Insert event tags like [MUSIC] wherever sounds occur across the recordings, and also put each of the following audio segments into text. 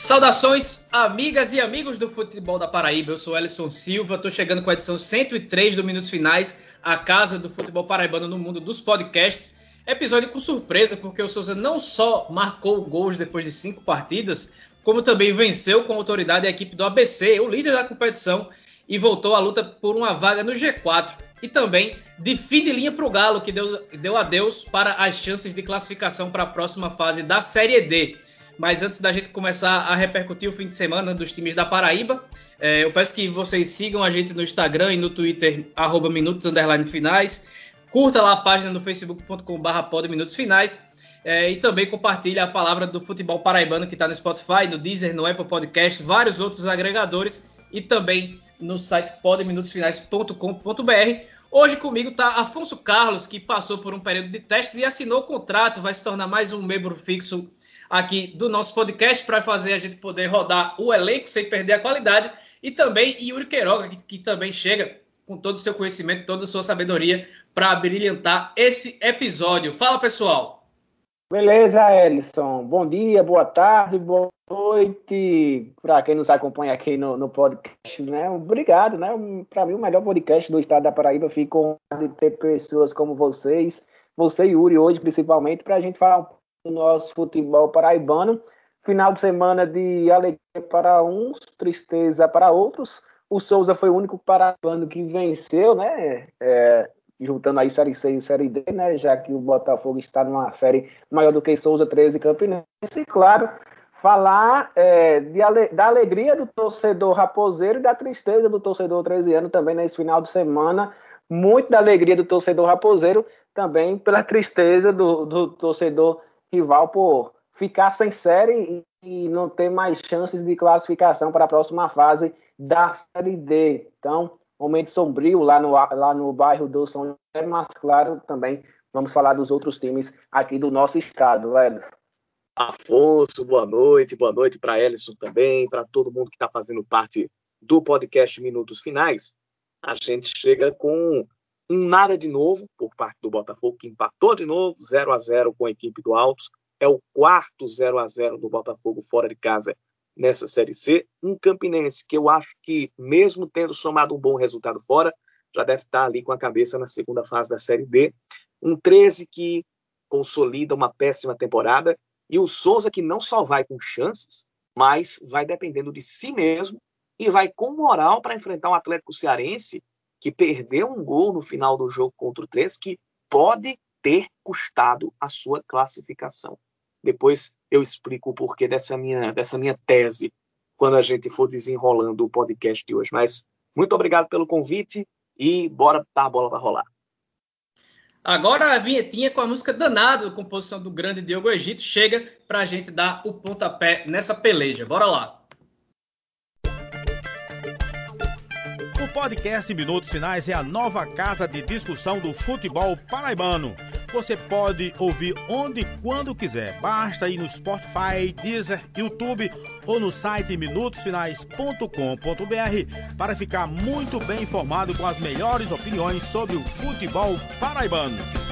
Saudações, amigas e amigos do futebol da Paraíba. Eu sou Ellison Silva, estou chegando com a edição 103 do Minutos Finais, a casa do futebol paraibano no mundo dos podcasts. Episódio com surpresa, porque o Souza não só marcou gols depois de cinco partidas, como também venceu com autoridade a equipe do ABC, o líder da competição, e voltou à luta por uma vaga no G4. E também de fim de linha para o Galo, que deu, deu adeus para as chances de classificação para a próxima fase da Série D. Mas antes da gente começar a repercutir o fim de semana dos times da Paraíba, é, eu peço que vocês sigam a gente no Instagram e no Twitter, arroba Minutos Finais. Curta lá a página no facebook.com.br Minutos Finais. É, e também compartilhe a palavra do futebol paraibano que está no Spotify, no Deezer, no Apple Podcast, vários outros agregadores e também no site podminutosfinais.com.br. Hoje comigo está Afonso Carlos, que passou por um período de testes e assinou o contrato, vai se tornar mais um membro fixo aqui do nosso podcast para fazer a gente poder rodar o elenco sem perder a qualidade. E também Yuri Queiroga, que, que também chega com todo o seu conhecimento, toda a sua sabedoria para brilhantar esse episódio. Fala, pessoal! Beleza, Ellison. Bom dia, boa tarde, boa noite para quem nos acompanha aqui no, no podcast, né? Obrigado, né? Para mim, o melhor podcast do estado da Paraíba. Fico de ter pessoas como vocês, você e Yuri hoje, principalmente, para a gente falar um nosso futebol paraibano. Final de semana de alegria para uns, tristeza para outros. O Souza foi o único paraibano que venceu, né? É, juntando aí Série C e Série D, né? Já que o Botafogo está numa série maior do que Souza 13 Campinense. E, claro, falar é, de, da alegria do torcedor raposeiro e da tristeza do torcedor 13 anos também nesse final de semana. Muito da alegria do torcedor raposeiro, também pela tristeza do, do torcedor rival por ficar sem série e, não ter mais chances de classificação para a próxima fase da Série D. Então, momento sombrio lá no, lá no bairro do São José, mas claro, também vamos falar dos outros times aqui do nosso estado, Elis. Afonso, boa noite, boa noite para Ellison também, para todo mundo que está fazendo parte do podcast Minutos Finais. A gente chega com um nada de novo por parte do Botafogo, que empatou de novo, 0 a 0 com a equipe do Altos. É o quarto 0 a 0 do Botafogo fora de casa nessa Série C. Um Campinense que eu acho que, mesmo tendo somado um bom resultado fora, já deve estar ali com a cabeça na segunda fase da Série D. Um 13 que consolida uma péssima temporada. E o Souza que não só vai com chances, mas vai dependendo de si mesmo e vai com moral para enfrentar um Atlético Cearense que perdeu um gol no final do jogo contra o 13 que pode ter custado a sua classificação. Depois eu explico o porquê dessa minha, dessa minha tese quando a gente for desenrolando o podcast de hoje. Mas muito obrigado pelo convite e bora botar a bola para rolar. Agora a vinhetinha com a música Danado, composição do grande Diogo Egito, chega para a gente dar o pontapé nessa peleja. Bora lá! O podcast Minutos Finais é a nova casa de discussão do futebol paraibano você pode ouvir onde e quando quiser. Basta ir no Spotify, Deezer, YouTube ou no site minutosfinais.com.br para ficar muito bem informado com as melhores opiniões sobre o futebol paraibano.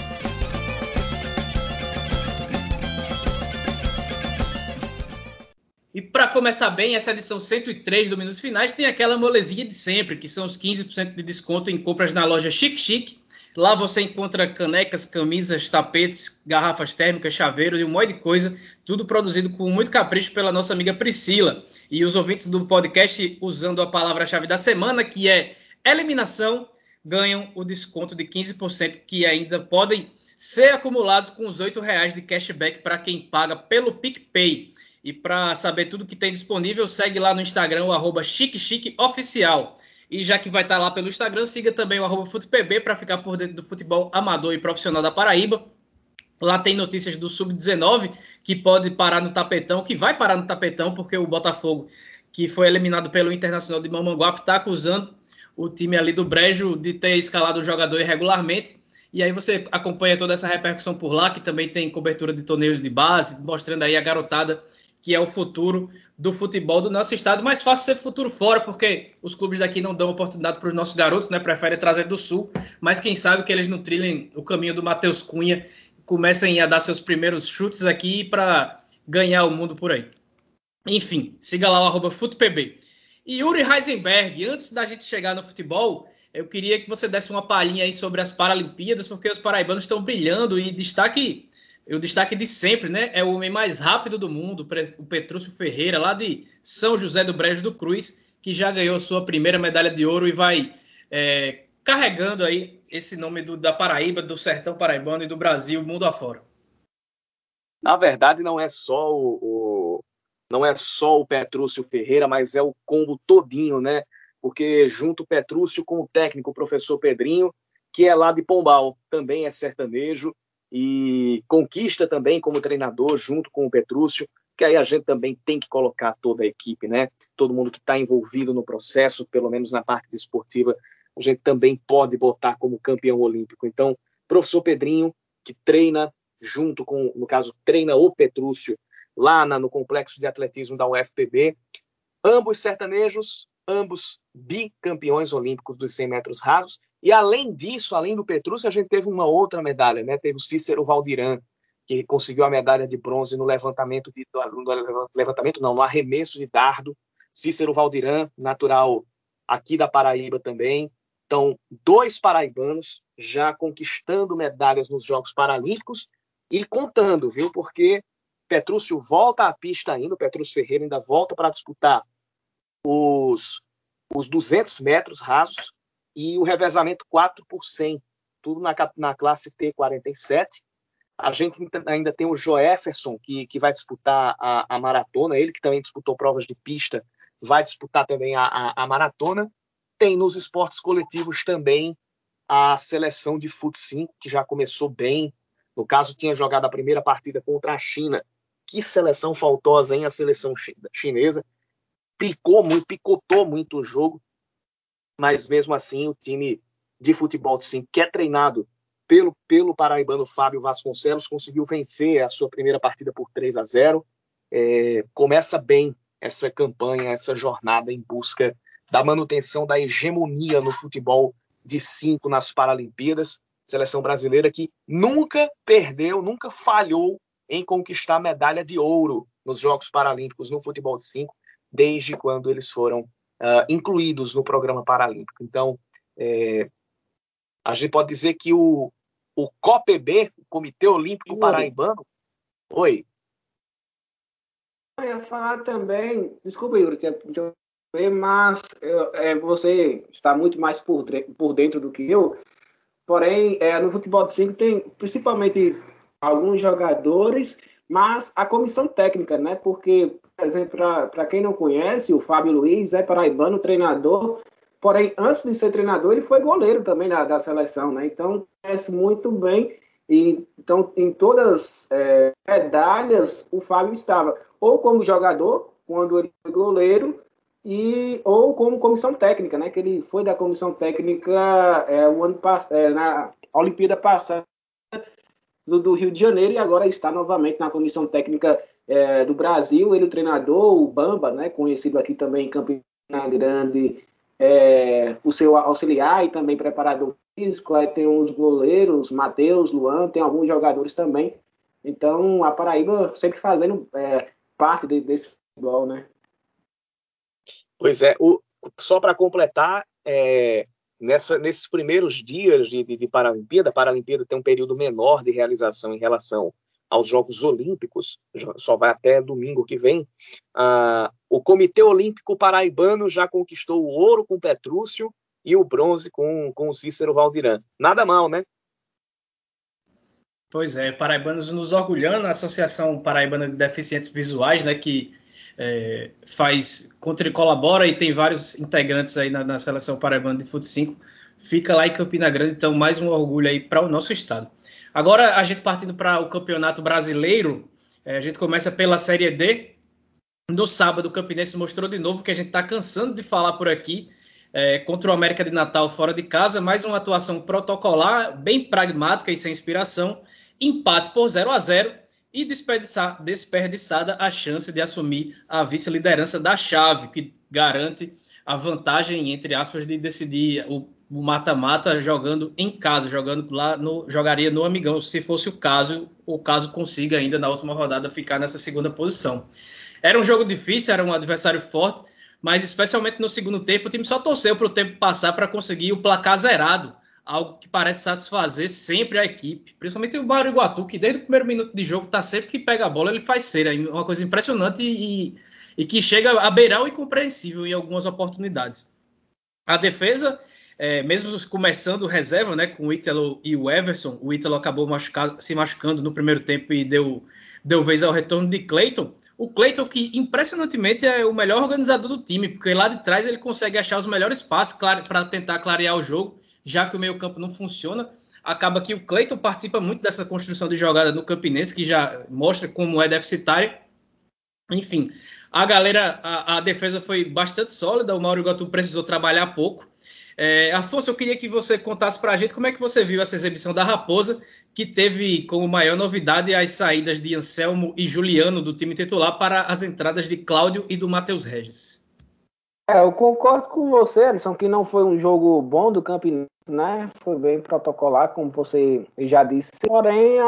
E para começar bem, essa edição 103 do Minutos Finais tem aquela molezinha de sempre, que são os 15% de desconto em compras na loja Chic Chic Lá você encontra canecas, camisas, tapetes, garrafas térmicas, chaveiros e um monte de coisa, tudo produzido com muito capricho pela nossa amiga Priscila. E os ouvintes do podcast, usando a palavra-chave da semana, que é eliminação, ganham o desconto de 15% que ainda podem ser acumulados com os R$ reais de cashback para quem paga pelo PicPay. E para saber tudo que tem disponível, segue lá no Instagram, o arroba Oficial. E já que vai estar lá pelo Instagram, siga também o arroba FutePB para ficar por dentro do futebol amador e profissional da Paraíba. Lá tem notícias do Sub-19, que pode parar no tapetão, que vai parar no tapetão, porque o Botafogo, que foi eliminado pelo Internacional de Mamanguape, está acusando o time ali do Brejo de ter escalado o jogador irregularmente. E aí você acompanha toda essa repercussão por lá, que também tem cobertura de torneio de base, mostrando aí a garotada que é o futuro do futebol do nosso estado. Mais fácil ser futuro fora, porque os clubes daqui não dão oportunidade para os nossos garotos, né? Preferem trazer do sul. Mas quem sabe que eles não trilhem o caminho do Matheus Cunha, comecem a dar seus primeiros chutes aqui para ganhar o mundo por aí. Enfim, siga lá o arroba FutePB. E Yuri Heisenberg, antes da gente chegar no futebol, eu queria que você desse uma palhinha aí sobre as Paralimpíadas, porque os paraibanos estão brilhando e destaque, o destaque de sempre, né? É o homem mais rápido do mundo, o Petrúcio Ferreira, lá de São José do Brejo do Cruz, que já ganhou sua primeira medalha de ouro e vai é, carregando aí esse nome do, da Paraíba, do sertão paraibano e do Brasil, mundo afora. Na verdade, não é só o, o não é só o Petrúcio Ferreira, mas é o combo todinho, né? Porque junto o Petrúcio com o técnico, o professor Pedrinho, que é lá de Pombal, também é sertanejo e conquista também como treinador junto com o Petrúcio, que aí a gente também tem que colocar toda a equipe, né? Todo mundo que está envolvido no processo, pelo menos na parte esportiva, a gente também pode botar como campeão olímpico. Então, professor Pedrinho, que treina junto com, no caso, treina o Petrúcio lá na, no complexo de atletismo da UFPB. Ambos sertanejos, ambos bicampeões olímpicos dos 100 metros rasos. E além disso, além do Petrúcio, a gente teve uma outra medalha, né? Teve o Cícero Valdiran, que conseguiu a medalha de bronze no levantamento de no levantamento não, no arremesso de dardo. Cícero Valdiran, natural aqui da Paraíba também. Então, dois paraibanos já conquistando medalhas nos Jogos Paralímpicos e contando, viu? Porque Petrúcio volta à pista ainda, o Petrúcio Ferreira ainda volta para disputar os, os 200 metros rasos e o revezamento 4 por 100, tudo na, na classe T47. A gente ainda tem o Joefferson, que, que vai disputar a, a maratona, ele que também disputou provas de pista, vai disputar também a, a, a maratona. Tem nos esportes coletivos também a seleção de fut 5, que já começou bem. No caso, tinha jogado a primeira partida contra a China que seleção faltosa, hein? A seleção chinesa. Picou muito, picotou muito o jogo, mas mesmo assim o time de futebol sim, que é treinado pelo, pelo paraibano Fábio Vasconcelos, conseguiu vencer a sua primeira partida por 3 a 0. É, começa bem essa campanha, essa jornada em busca da manutenção da hegemonia no futebol de cinco nas Paralimpíadas. Seleção brasileira que nunca perdeu, nunca falhou em conquistar medalha de ouro nos Jogos Paralímpicos no futebol de cinco, desde quando eles foram uh, incluídos no programa paralímpico. Então, é, a gente pode dizer que o, o COPB, o Comitê Olímpico Oi. Paraibano, oi. Eu ia falar também, desculpa, Yuri, mas é, você está muito mais por, por dentro do que eu. Porém, é, no futebol de cinco tem principalmente alguns jogadores, mas a comissão técnica, né? Porque, por exemplo, para quem não conhece, o Fábio Luiz é paraibano, treinador, porém, antes de ser treinador, ele foi goleiro também da, da seleção, né? Então, conhece muito bem. E, então, em todas as é, medalhas, o Fábio estava ou como jogador, quando ele foi goleiro, e ou como comissão técnica, né? Que ele foi da comissão técnica é, o ano é, na Olimpíada passada do, do, Rio de Janeiro e agora está novamente na comissão técnica é, do Brasil. Ele, o treinador, o Bamba, né, conhecido aqui também em Campina Grande, é, o seu auxiliar e também preparador físico. Tem os goleiros, Matheus, Luan, tem alguns jogadores também. Então, a Paraíba sempre fazendo é, parte de, desse futebol, né? Pois é, o, só para completar, é, nessa, nesses primeiros dias de, de, de Paralimpíada, a Paralimpíada tem um período menor de realização em relação aos Jogos Olímpicos, só vai até domingo que vem. Ah, o Comitê Olímpico Paraibano já conquistou o ouro com Petrúcio e o bronze com, com o Cícero Valdiran. Nada mal, né? Pois é, paraibanos nos orgulhando, a Associação Paraibana de Deficientes Visuais, né, que é, faz, contra, colabora e tem vários integrantes aí na, na seleção paraibana de Fute 5. Fica lá em Campina Grande, então mais um orgulho aí para o nosso estado. Agora a gente partindo para o Campeonato Brasileiro, é, a gente começa pela Série D. No sábado, o Campinense mostrou de novo que a gente está cansando de falar por aqui. É, contra o América de Natal fora de casa, mais uma atuação protocolar, bem pragmática e sem inspiração. Empate por 0 a 0 e desperdiçada a chance de assumir a vice-liderança da chave, que garante a vantagem, entre aspas, de decidir o mata-mata jogando em casa, jogando lá no jogaria no Amigão, se fosse o caso, o caso consiga ainda na última rodada ficar nessa segunda posição. Era um jogo difícil, era um adversário forte, mas especialmente no segundo tempo, o time só torceu para o tempo passar para conseguir o placar zerado, algo que parece satisfazer sempre a equipe, principalmente o Mário Iguatu, que desde o primeiro minuto de jogo tá sempre que pega a bola, ele faz cera, uma coisa impressionante e, e que chega a beirar o incompreensível em algumas oportunidades. A defesa, é, mesmo começando reserva, né, com o Ítalo e o Everson, o Ítalo acabou machucado, se machucando no primeiro tempo e deu, deu vez ao retorno de Cleiton. O Cleiton, que impressionantemente é o melhor organizador do time, porque lá de trás ele consegue achar os melhores passes para tentar clarear o jogo, já que o meio-campo não funciona. Acaba que o Cleiton participa muito dessa construção de jogada no Campinense, que já mostra como é deficitário. Enfim, a galera, a, a defesa foi bastante sólida, o Mauro Gatu precisou trabalhar pouco. É, Afonso, eu queria que você contasse para a gente como é que você viu essa exibição da Raposa, que teve como maior novidade as saídas de Anselmo e Juliano do time titular para as entradas de Cláudio e do Matheus Regis. É, eu concordo com você, Alisson, que não foi um jogo bom do Campinense, né? Foi bem protocolar, como você já disse. Porém,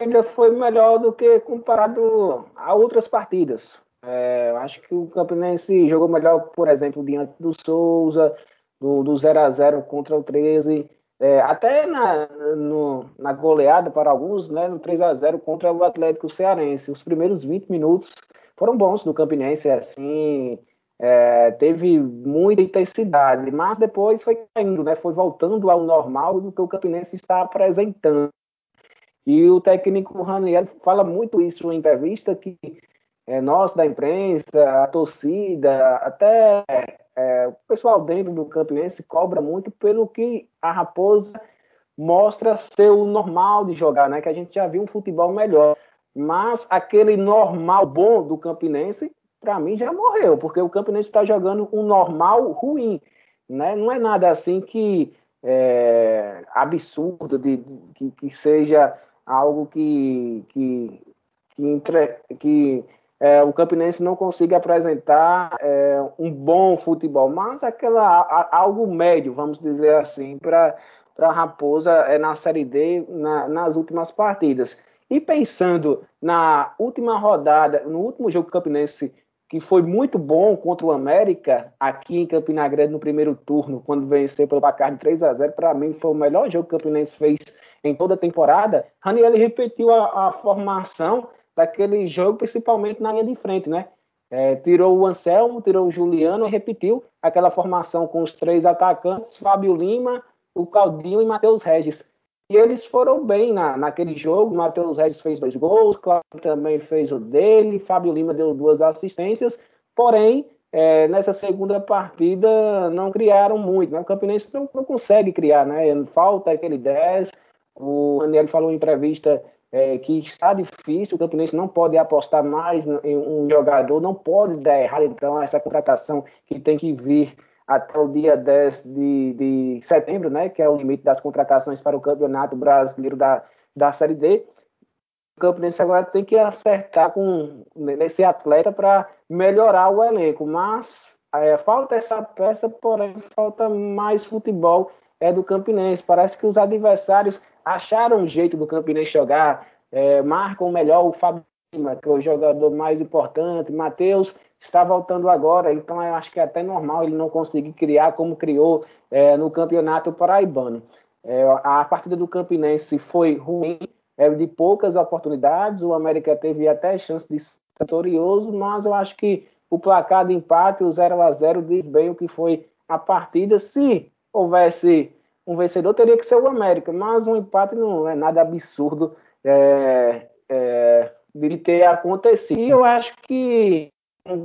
ainda foi melhor do que comparado a outras partidas. É, acho que o Campinense jogou melhor, por exemplo, diante do Souza, do, do 0 a 0 contra o 13, é, até na, no, na goleada para alguns, né, no 3 a 0 contra o Atlético Cearense. Os primeiros 20 minutos foram bons do Campinense, assim, é, teve muita intensidade, mas depois foi caindo, né, foi voltando ao normal do que o Campinense está apresentando. E o técnico Raniel fala muito isso em entrevista, que é, nós da imprensa, a torcida, até é, o pessoal dentro do Campinense cobra muito pelo que a Raposa mostra ser o normal de jogar, né? Que a gente já viu um futebol melhor. Mas aquele normal bom do Campinense, para mim, já morreu, porque o Campinense está jogando um normal ruim. Né? Não é nada assim que é, absurdo, de, que, que seja algo que, que, que, entre, que é, o Campinense não consiga apresentar é, um bom futebol, mas aquela a, algo médio, vamos dizer assim, para a Raposa é, na Série D na, nas últimas partidas. E pensando na última rodada, no último jogo do Campinense, que foi muito bom contra o América, aqui em Campina Grande no primeiro turno, quando venceu pelo placar de 3 a 0 para mim foi o melhor jogo que o Campinense fez em toda a temporada. Raniel repetiu a, a formação daquele jogo, principalmente na linha de frente, né? É, tirou o Anselmo, tirou o Juliano e repetiu aquela formação com os três atacantes, Fábio Lima, o Caldinho e Matheus Regis. E eles foram bem na, naquele jogo. Matheus Regis fez dois gols, Cláudio também fez o dele, Fábio Lima deu duas assistências. Porém, é, nessa segunda partida não criaram muito. Né? O Campinense não, não consegue criar, né? Falta aquele 10. O Daniel falou em entrevista é, que está difícil, o Campinense não pode apostar mais em um jogador, não pode dar errado, então, essa contratação que tem que vir até o dia 10 de, de setembro, né, que é o limite das contratações para o Campeonato Brasileiro da, da Série D. O Campinense agora tem que acertar com nesse atleta para melhorar o elenco, mas é, falta essa peça, porém falta mais futebol é do Campinense. Parece que os adversários acharam um jeito do Campinense jogar, é, marcam melhor o Fábio Lima, que é o jogador mais importante. Matheus está voltando agora, então eu acho que é até normal ele não conseguir criar como criou é, no Campeonato Paraibano. É, a partida do Campinense foi ruim, é, de poucas oportunidades, o América teve até chance de ser vitorioso, mas eu acho que o placar de empate, o 0 a 0 diz bem o que foi a partida. Se houvesse um vencedor teria que ser o América, mas um empate não é nada absurdo é, é, de ter acontecido. E eu acho que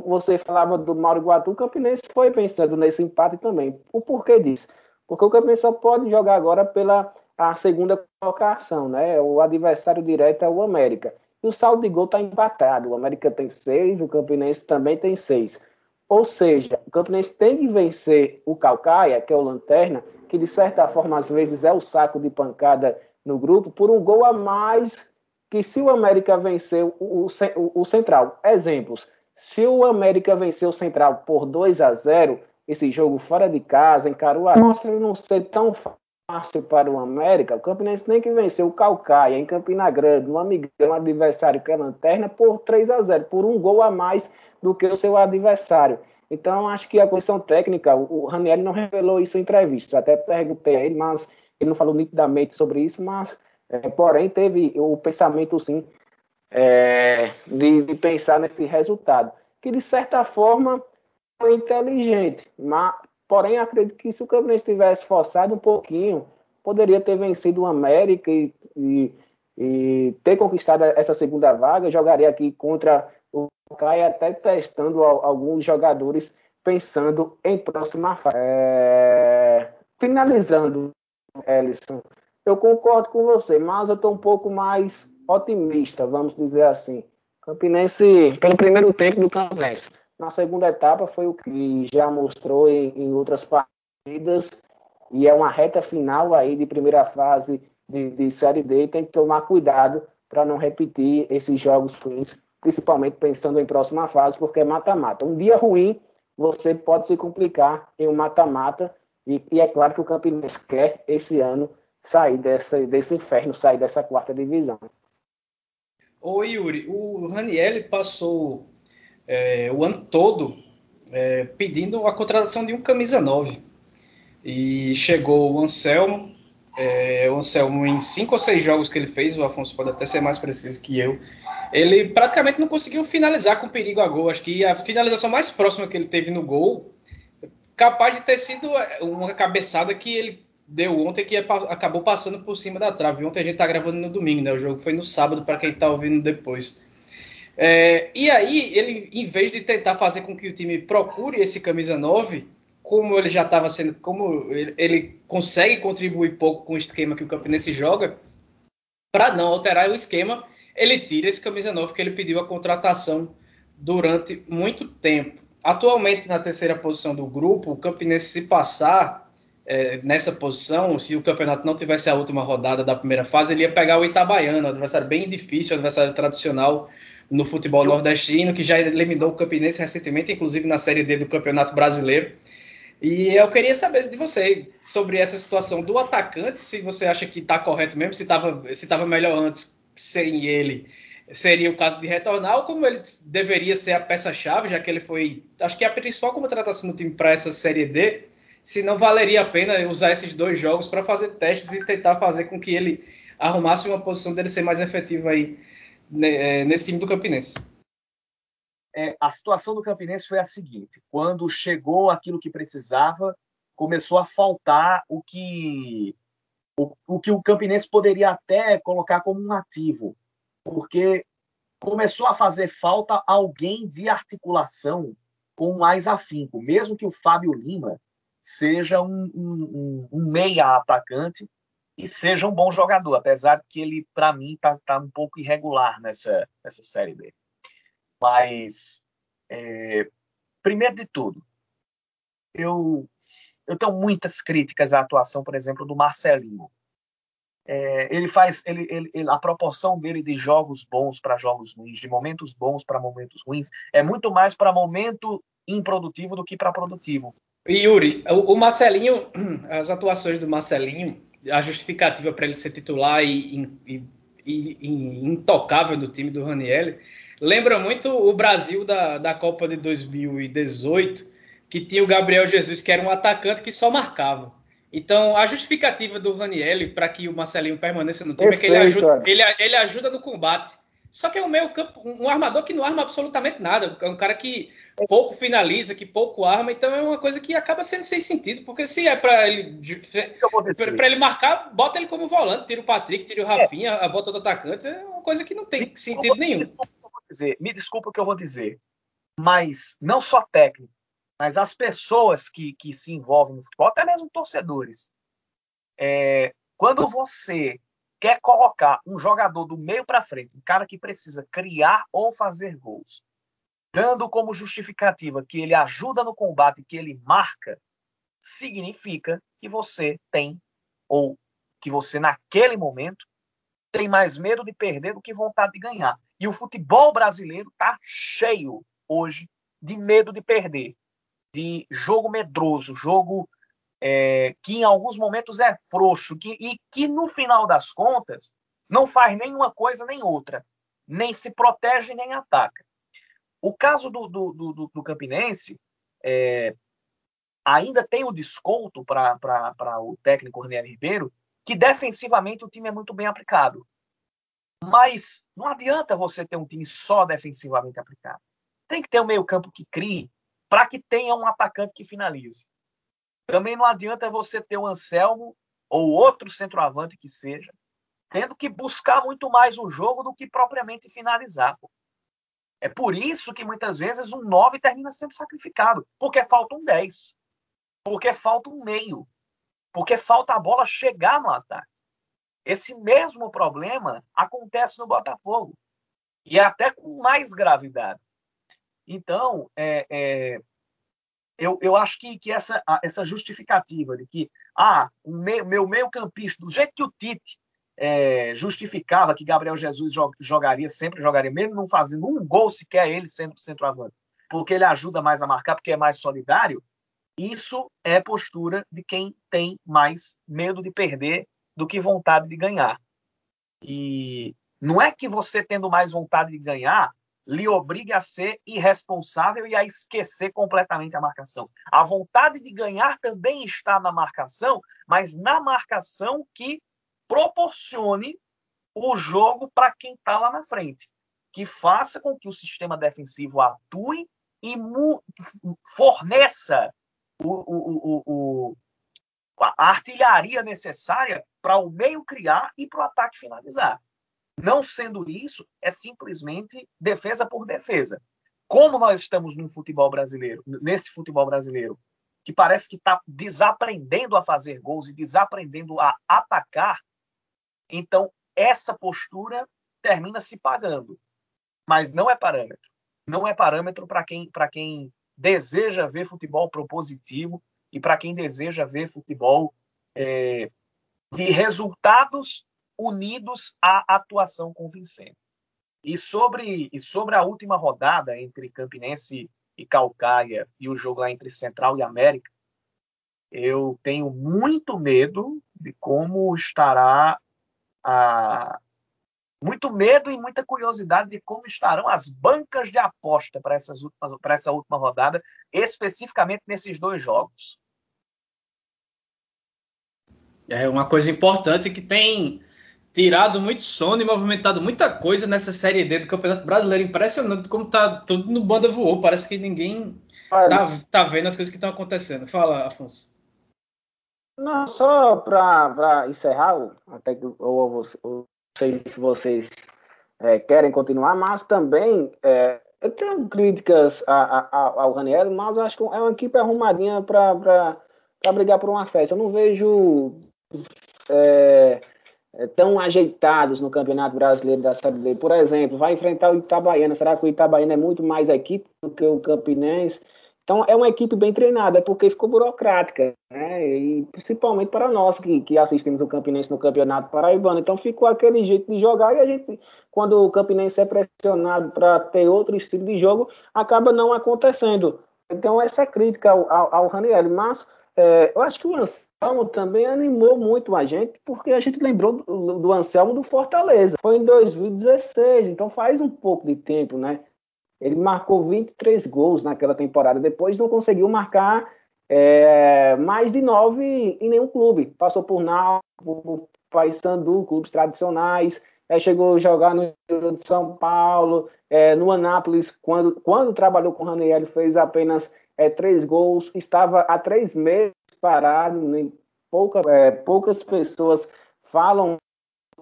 você falava do Mauro Guatu, o Campinense foi pensando nesse empate também. O porquê disso? Porque o Campinense só pode jogar agora pela a segunda colocação, né? O adversário direto é o América. E o saldo de gol está empatado. O América tem seis, o Campinense também tem seis. Ou seja, o Campinense tem que vencer o Calcaia, que é o Lanterna, que de certa forma às vezes é o saco de pancada no grupo, por um gol a mais que se o América venceu o, o, o Central. Exemplos. Se o América venceu o Central por 2 a 0 esse jogo fora de casa, em Caruaru, mostra não ser tão fácil para o América, o Campinense tem que vencer o Calcaia em Campina Grande, um amigão, um adversário que é lanterna, por 3 a 0 por um gol a mais do que o seu adversário. Então, acho que a comissão técnica, o Raniel não revelou isso em entrevista. Até perguntei a ele, mas ele não falou nitidamente sobre isso, mas, é, porém, teve o pensamento, sim, é, de, de, pensar nesse resultado, que de certa forma foi inteligente, mas, porém, acredito que se o Campinense tivesse forçado um pouquinho, poderia ter vencido o América e, e, e ter conquistado essa segunda vaga. jogaria aqui contra Caio até testando alguns jogadores pensando em próxima fase. É... Finalizando, Ellison, eu concordo com você, mas eu estou um pouco mais otimista, vamos dizer assim. Campinense, pelo primeiro tempo do Campinense. Na segunda etapa foi o que já mostrou em, em outras partidas e é uma reta final aí de primeira fase de, de Série D. Tem que tomar cuidado para não repetir esses jogos ruins principalmente pensando em próxima fase, porque é mata-mata. Um dia ruim, você pode se complicar em um mata-mata, e, e, é claro que o Campinense quer esse ano sair dessa, desse inferno, sair dessa quarta divisão. Ô Yuri, o Raniel passou é, o ano todo é, pedindo a contratação de um camisa 9. E chegou o Anselmo, é, o Anselmo em cinco ou seis jogos que ele fez, o Afonso pode até ser mais preciso que eu, ele praticamente não conseguiu finalizar com perigo a gol. Acho que a finalização mais próxima que ele teve no gol, capaz de ter sido uma cabeçada que ele deu ontem, que acabou passando por cima da trave. Ontem a gente tá gravando no domingo, né? O jogo foi no sábado, para quem tá ouvindo depois. É, e aí, ele, em vez de tentar fazer com que o time procure esse camisa 9, como ele já estava sendo, como ele, ele, consegue contribuir pouco com o esquema que o Campinense joga, para não alterar o esquema, ele tira esse camisa 9 que ele pediu a contratação durante muito tempo. Atualmente, na terceira posição do grupo, o Campinense, se passar é, nessa posição, se o campeonato não tivesse a última rodada da primeira fase, ele ia pegar o Itabaiano, um adversário bem difícil, um adversário tradicional no futebol nordestino, que já eliminou o Campinense recentemente, inclusive na Série D do Campeonato Brasileiro. E eu queria saber de você sobre essa situação do atacante, se você acha que está correto mesmo, se estava se tava melhor antes sem ele seria o caso de retornar, ou como ele deveria ser a peça-chave, já que ele foi, acho que é a principal contratação do time para essa Série D, se não valeria a pena usar esses dois jogos para fazer testes e tentar fazer com que ele arrumasse uma posição dele ser mais efetivo aí nesse time do Campinense. É, a situação do Campinense foi a seguinte: quando chegou aquilo que precisava, começou a faltar o que o, o que o Campinense poderia até colocar como um ativo, porque começou a fazer falta alguém de articulação com mais afinco, mesmo que o Fábio Lima seja um, um, um meia atacante e seja um bom jogador, apesar de que ele, para mim, está tá um pouco irregular nessa, nessa Série B. Mas, é, primeiro de tudo, eu eu tenho muitas críticas à atuação, por exemplo, do Marcelinho. É, ele faz ele, ele, ele, a proporção dele de jogos bons para jogos ruins, de momentos bons para momentos ruins, é muito mais para momento improdutivo do que para produtivo. Yuri, o, o, Marcelinho, [CLEARS THROAT] as atuações do Marcelinho, a justificativa para ele ser titular e, e, e, e, intocável do time do Raniel, lembra muito o Brasil da, da Copa de 2018, que tinha o Gabriel Jesus, que era um atacante que só marcava. Então, a justificativa do Raniel para que o Marcelinho permaneça no time Perfeito, é que ele ajuda, ele, ele ajuda no combate. Só que é um meio campo, um armador que não arma absolutamente nada. É um cara que pouco finaliza, que pouco arma. Então é uma coisa que acaba sendo sem sentido. Porque se é para ele para ele marcar, bota ele como volante, tira o Patrick, tira o Rafinha, é. bota o atacante. É uma coisa que não tem me sentido nenhum. Dizer, me desculpa o que eu vou dizer, mas não só técnico, mas as pessoas que, que se envolvem no futebol, até mesmo torcedores, é, quando você quer colocar um jogador do meio para frente, um cara que precisa criar ou fazer gols, dando como justificativa que ele ajuda no combate, que ele marca, significa que você tem, ou que você naquele momento, tem mais medo de perder do que vontade de ganhar. E o futebol brasileiro está cheio hoje de medo de perder de jogo medroso, jogo é, que em alguns momentos é frouxo que, e que, no final das contas, não faz nenhuma coisa nem outra. Nem se protege, nem ataca. O caso do, do, do, do Campinense é, ainda tem o desconto para o técnico Raniel Ribeiro, que defensivamente o time é muito bem aplicado. Mas não adianta você ter um time só defensivamente aplicado. Tem que ter um meio-campo que crie para que tenha um atacante que finalize. Também não adianta você ter o Anselmo ou outro centroavante que seja, tendo que buscar muito mais o jogo do que propriamente finalizar. Pô. É por isso que muitas vezes um 9 termina sendo sacrificado, porque falta um 10, porque falta um meio, porque falta a bola chegar no ataque. Esse mesmo problema acontece no Botafogo, e até com mais gravidade. Então, é, é, eu, eu acho que, que essa, essa justificativa de que ah, meu, meu meio campista, do jeito que o Tite é, justificava que Gabriel Jesus jogaria, sempre jogaria, mesmo não fazendo um gol sequer ele sendo centroavante, porque ele ajuda mais a marcar, porque é mais solidário, isso é postura de quem tem mais medo de perder do que vontade de ganhar. E não é que você tendo mais vontade de ganhar lhe obrigue a ser irresponsável e a esquecer completamente a marcação. A vontade de ganhar também está na marcação, mas na marcação que proporcione o jogo para quem está lá na frente, que faça com que o sistema defensivo atue e forneça o, o, o, a artilharia necessária para o meio criar e para o ataque finalizar. Não sendo isso, é simplesmente defesa por defesa. Como nós estamos num futebol brasileiro, nesse futebol brasileiro, que parece que está desaprendendo a fazer gols e desaprendendo a atacar, então essa postura termina se pagando. Mas não é parâmetro. Não é parâmetro para quem, quem deseja ver futebol propositivo e para quem deseja ver futebol é, de resultados unidos à atuação convincente. E sobre, e sobre a última rodada entre Campinense e Calcaia e o jogo lá entre Central e América, eu tenho muito medo de como estará a muito medo e muita curiosidade de como estarão as bancas de aposta para essas últimas para essa última rodada, especificamente nesses dois jogos. É uma coisa importante que tem tirado muito sono e movimentado muita coisa nessa Série D do Campeonato Brasileiro. Impressionante como tá tudo no banda voou. Parece que ninguém tá, tá vendo as coisas que estão acontecendo. Fala, Afonso. Não, só para encerrar, até que eu, eu, sei se vocês é, querem continuar, mas também é, eu tenho críticas a, a, ao Raniel, mas eu acho que é uma equipe arrumadinha para brigar por um acesso. Eu não vejo é, tão ajeitados no Campeonato Brasileiro da Série B. Por exemplo, vai enfrentar o Itabaiana. Será que o Itabaiana é muito mais equipe do que o Campinense? Então, é uma equipe bem treinada, é porque ficou burocrática, né? E principalmente para nós que, que assistimos o Campinense no Campeonato Paraibano. Então, ficou aquele jeito de jogar e a gente, quando o Campinense é pressionado para ter outro estilo de jogo, acaba não acontecendo. Então, essa é crítica ao, ao, ao Raniel. Mas é, eu acho que o Anselmo também animou muito a gente, porque a gente lembrou do, do, Anselmo do Fortaleza. Foi em 2016, então faz um pouco de tempo, né? Ele marcou 23 gols naquela temporada, depois não conseguiu marcar é, mais de nove em nenhum clube. Passou por Náutico, Paysandu, clubes tradicionais, é, chegou a jogar no de São Paulo, é, no Anápolis, quando, quando trabalhou com o Raniel, fez apenas é, três gols, estava há três meses parado, nem pouca, é, poucas pessoas falam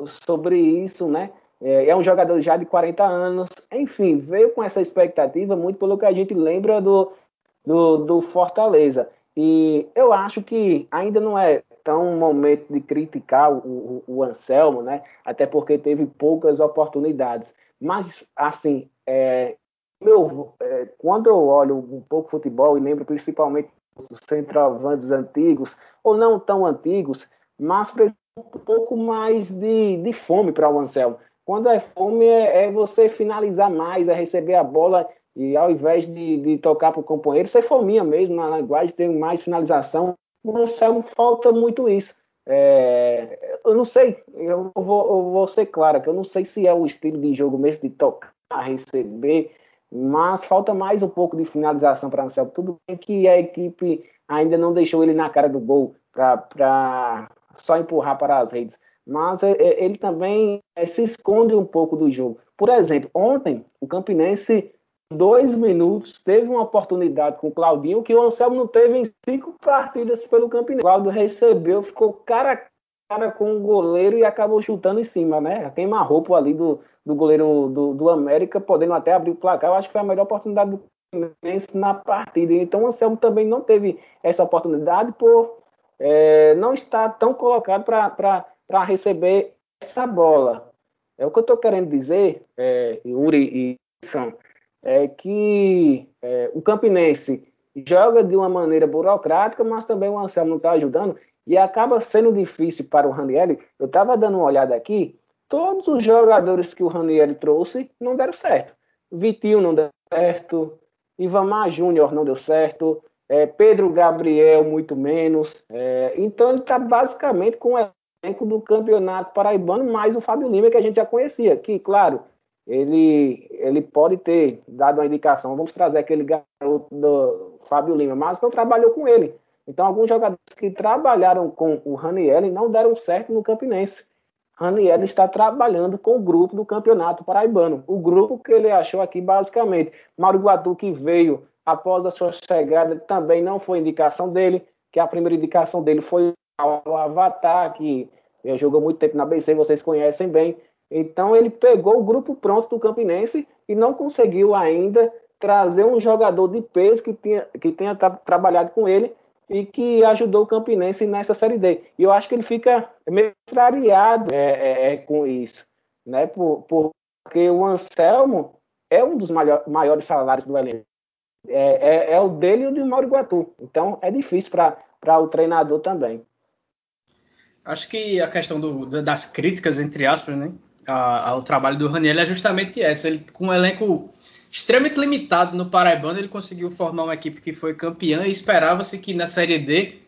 sobre isso, né? É, é, um jogador já de 40 anos, enfim, veio com essa expectativa muito pelo que a gente lembra do, do, do Fortaleza. E eu acho que ainda não é tão momento de criticar o, o, o, Anselmo, né? Até porque teve poucas oportunidades. Mas, assim, é, meu, é, quando eu olho um pouco futebol e lembro principalmente dos centroavantes antigos, ou não tão antigos, mas um pouco mais de, de fome para o Anselmo. Quando é fome, é, é, você finalizar mais, é receber a bola e ao invés de, de tocar para o companheiro, ser fominha mesmo, na linguagem, ter mais finalização, no Anselmo falta muito isso. É, eu não sei, eu vou, eu vou ser claro que eu não sei se é o estilo de jogo mesmo de tocar, receber, mas falta mais um pouco de finalização para Anselmo. Tudo bem que a equipe ainda não deixou ele na cara do gol para só empurrar para as redes, mas é, é, ele também é, se esconde um pouco do jogo. Por exemplo, ontem o Campinense dois minutos, teve uma oportunidade com o Claudinho que o Anselmo não teve em cinco partidas pelo Campinense. O Claudio recebeu, ficou cara a cara com o goleiro e acabou chutando em cima, né? Queima-roupa ali do, do goleiro do, do América, podendo até abrir o placar. Eu acho que foi a melhor oportunidade do Campinense na partida. Então o Anselmo também não teve essa oportunidade por é, não estar tão colocado para receber essa bola. É o que eu estou querendo dizer, é, Yuri e São é que é, o Campinense joga de uma maneira burocrática, mas também o Anselmo não está ajudando e acaba sendo difícil para o Ranielli. Eu estava dando uma olhada aqui, todos os jogadores que o Ranielli trouxe não deram certo. Vitinho não deu certo, Ivamar Júnior não deu certo, é, Pedro Gabriel muito menos. É, então ele está basicamente com o elenco do campeonato paraibano, mais o Fábio Lima, que a gente já conhecia, que, claro, ele, ele pode ter dado uma indicação, vamos trazer aquele garoto do Fábio Lima, mas não trabalhou com ele. Então, alguns jogadores que trabalharam com o Raniel não deram certo no Campinense. Raniel está trabalhando com o grupo do Campeonato Paraibano. O grupo que ele achou aqui, basicamente. Mauro Guadu, que veio após a sua chegada, também não foi indicação dele, que a primeira indicação dele foi o Avatar, que jogou muito tempo na BC, vocês conhecem bem. Então ele pegou o grupo pronto do Campinense e não conseguiu ainda trazer um jogador de peso que tenha, que tenha tra trabalhado com ele e que ajudou o Campinense nessa Série D. E eu acho que ele fica meio contrariado é, é, é, com isso, né? Por, porque o Anselmo é um dos maior, maiores salários do elenco. É, é, é, o dele e o do Mauro Guatu. Então é difícil para o treinador também. Acho que a questão do, das críticas, entre aspas, né? ao trabalho do Raniel é justamente essa. Ele, com um elenco extremamente limitado no Paraibano, ele conseguiu formar uma equipe que foi campeã e esperava-se que na Série D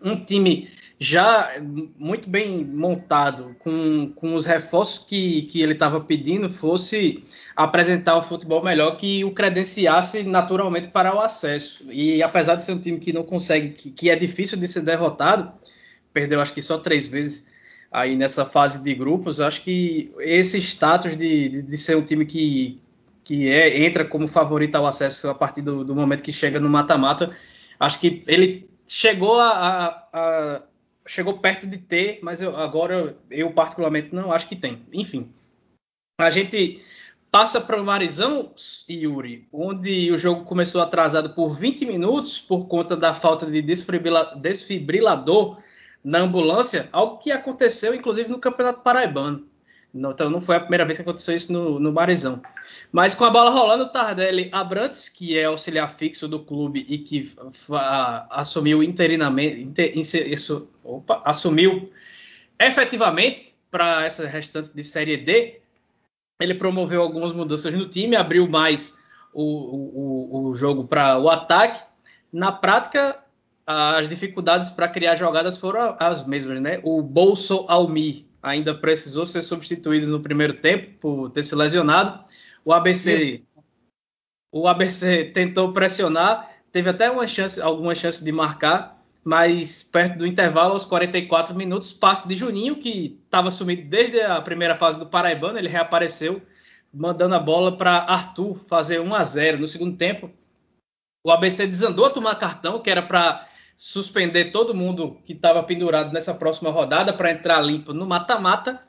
um time já muito bem montado, com, com os reforços que, que ele estava pedindo, fosse apresentar um futebol melhor que o credenciasse naturalmente para o acesso. E apesar de ser um time que não consegue, que, que é difícil de ser derrotado, perdeu acho que só três vezes aí nessa fase de grupos, acho que esse status de, de, de, ser um time que, que é, entra como favorito ao acesso a partir do, do momento que chega no mata-mata, acho que ele chegou a, a, a, chegou perto de ter, mas eu, agora eu particularmente não acho que tem. Enfim, a gente passa para o Marizão, Yuri, onde o jogo começou atrasado por 20 minutos por conta da falta de desfibrilador na ambulância, algo que aconteceu inclusive no Campeonato Paraibano. Então não foi a primeira vez que aconteceu isso no, no Marizão. Mas com a bola rolando, o Tardelli Abrantes, que é auxiliar fixo do clube e que assumiu interinamente, inter, isso, opa, assumiu efetivamente para essa restante de Série D, ele promoveu algumas mudanças no time, abriu mais o, o, o jogo para o ataque. Na prática, as dificuldades para criar jogadas foram as mesmas, né? O Bolso Almi ainda precisou ser substituído no primeiro tempo por ter se lesionado. O ABC, o ABC tentou pressionar, teve até uma chance, alguma chance de marcar, mas perto do intervalo, aos 44 minutos, passe de Juninho, que estava sumido desde a primeira fase do Paraibano, ele reapareceu, mandando a bola para Arthur fazer 1 a 0 no segundo tempo. O ABC desandou a tomar cartão, que era para suspender todo mundo que estava pendurado nessa próxima rodada para entrar limpo no mata-mata.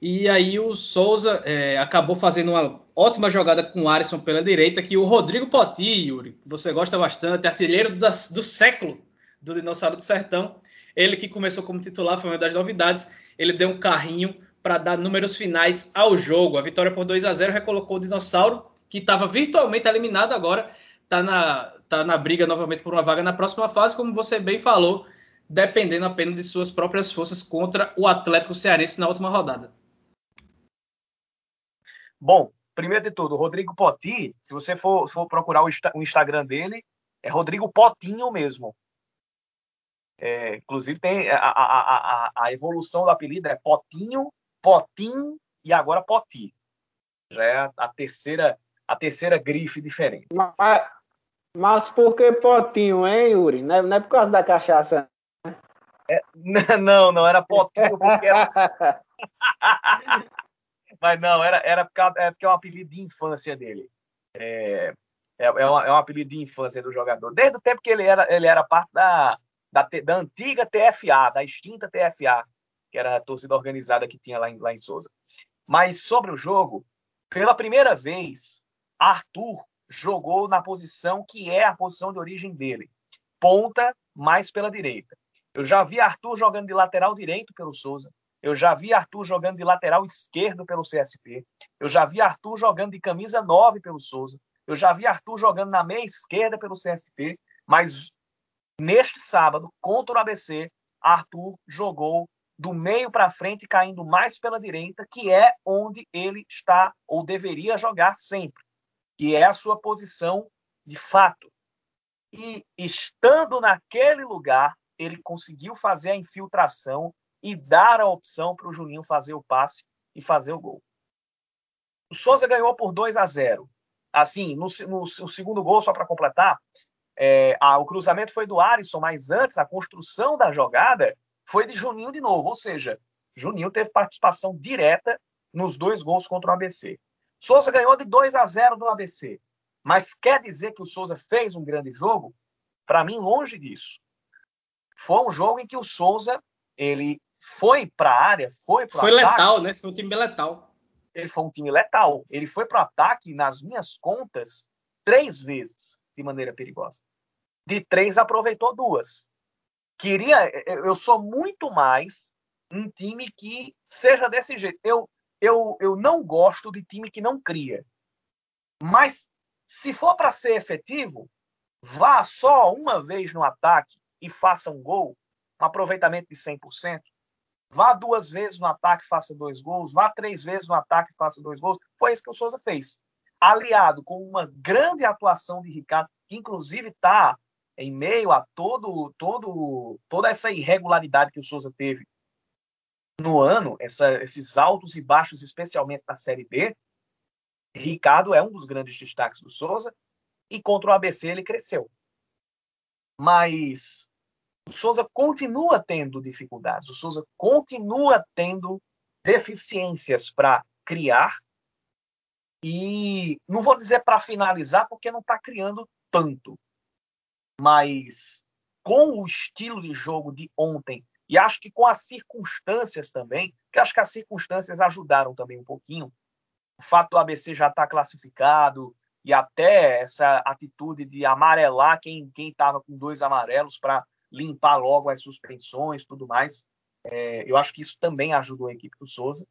E aí o Souza é, acabou fazendo uma ótima jogada com o Alisson pela direita, que o Rodrigo Poti, Yuri, você gosta bastante, artilheiro do século do Dinossauro do Sertão, ele que começou como titular, foi uma das novidades, ele deu um carrinho para dar números finais ao jogo. A vitória por 2 a 0 recolocou o Dinossauro, que estava virtualmente eliminado agora, está na, tá na briga novamente por uma vaga na próxima fase, como você bem falou, dependendo apenas de suas próprias forças contra o Atlético Cearense na última rodada. Bom, primeiro de tudo, Rodrigo Poti, se você for, for procurar o, o, Instagram dele, é Rodrigo Potinho mesmo. É, inclusive tem a, a, a, a, evolução do apelido é Potinho, Potinho e agora Poti. Já é a terceira, a terceira grife diferente. Mas, mas por que Potinho, hein, Yuri? Não é, não é por causa da cachaça. É, [LAUGHS] não, não, era Potinho porque era... [LAUGHS] Mas não, era, era porque, é porque é um apelido de infância dele. É, é, é, um, é um apelido de infância do jogador. Desde o tempo que ele era, ele era parte da, da, da antiga TFA, da extinta TFA, que era a torcida organizada que tinha lá em, lá em Souza. Mas sobre o jogo, pela primeira vez, Arthur jogou na posição que é a posição de origem dele, ponta mais pela direita. Eu já vi Arthur jogando de lateral direito pelo Souza. Eu já vi Arthur jogando de lateral esquerdo pelo CSP. Eu já vi Arthur jogando de camisa 9 pelo Souza. Eu já vi Arthur jogando na meia esquerda pelo CSP, mas neste sábado, contra o ABC, Arthur jogou do meio para frente, caindo mais pela direita, que é onde ele está ou deveria jogar sempre, que é a sua posição de fato. E estando naquele lugar, ele conseguiu fazer a infiltração e dar a opção para o Juninho fazer o passe e fazer o gol. O Souza ganhou por 2 a 0 assim, no, no, no segundo gol, só para completar, é, o cruzamento foi do Alisson, mas antes a construção da jogada foi de Juninho de novo, ou seja, Juninho teve participação direta nos dois gols contra o ABC. Souza ganhou de 2 a 0 do ABC, mas quer dizer que o Souza fez um grande jogo? Para mim, longe disso. Foi um jogo em que o Souza ele foi para a área, foi para Foi ataque. letal, né? Foi um time letal ele foi um time letal. Ele foi para o ataque, nas minhas contas, três vezes de maneira perigosa. De três, aproveitou duas. Queria. Eu sou muito mais um time que seja desse jeito. Eu, eu, eu não gosto de time que não cria. Mas, se for para ser efetivo, vá só uma vez no ataque e faça um gol, um aproveitamento de 100%. Vá duas vezes no ataque faça dois gols. Vá três vezes no ataque faça dois gols. Foi isso que o Souza fez. Aliado com uma grande atuação de Ricardo, que inclusive está em meio a todo, todo, toda essa irregularidade que o Souza teve no ano, essa, esses altos e baixos, especialmente na Série B. Ricardo é um dos grandes destaques do Souza e contra o ABC ele cresceu. Mas o Souza continua tendo dificuldades, o Souza continua tendo deficiências para criar e não vou dizer para finalizar porque não está criando tanto, mas com o estilo de jogo de ontem e acho que com as circunstâncias também, que acho que as circunstâncias ajudaram também um pouquinho, o fato do ABC já estar tá classificado e até essa atitude de amarelar quem quem estava com dois amarelos para limpar logo as suspensões tudo mais. É, eu acho que isso também ajudou a equipe do Souza.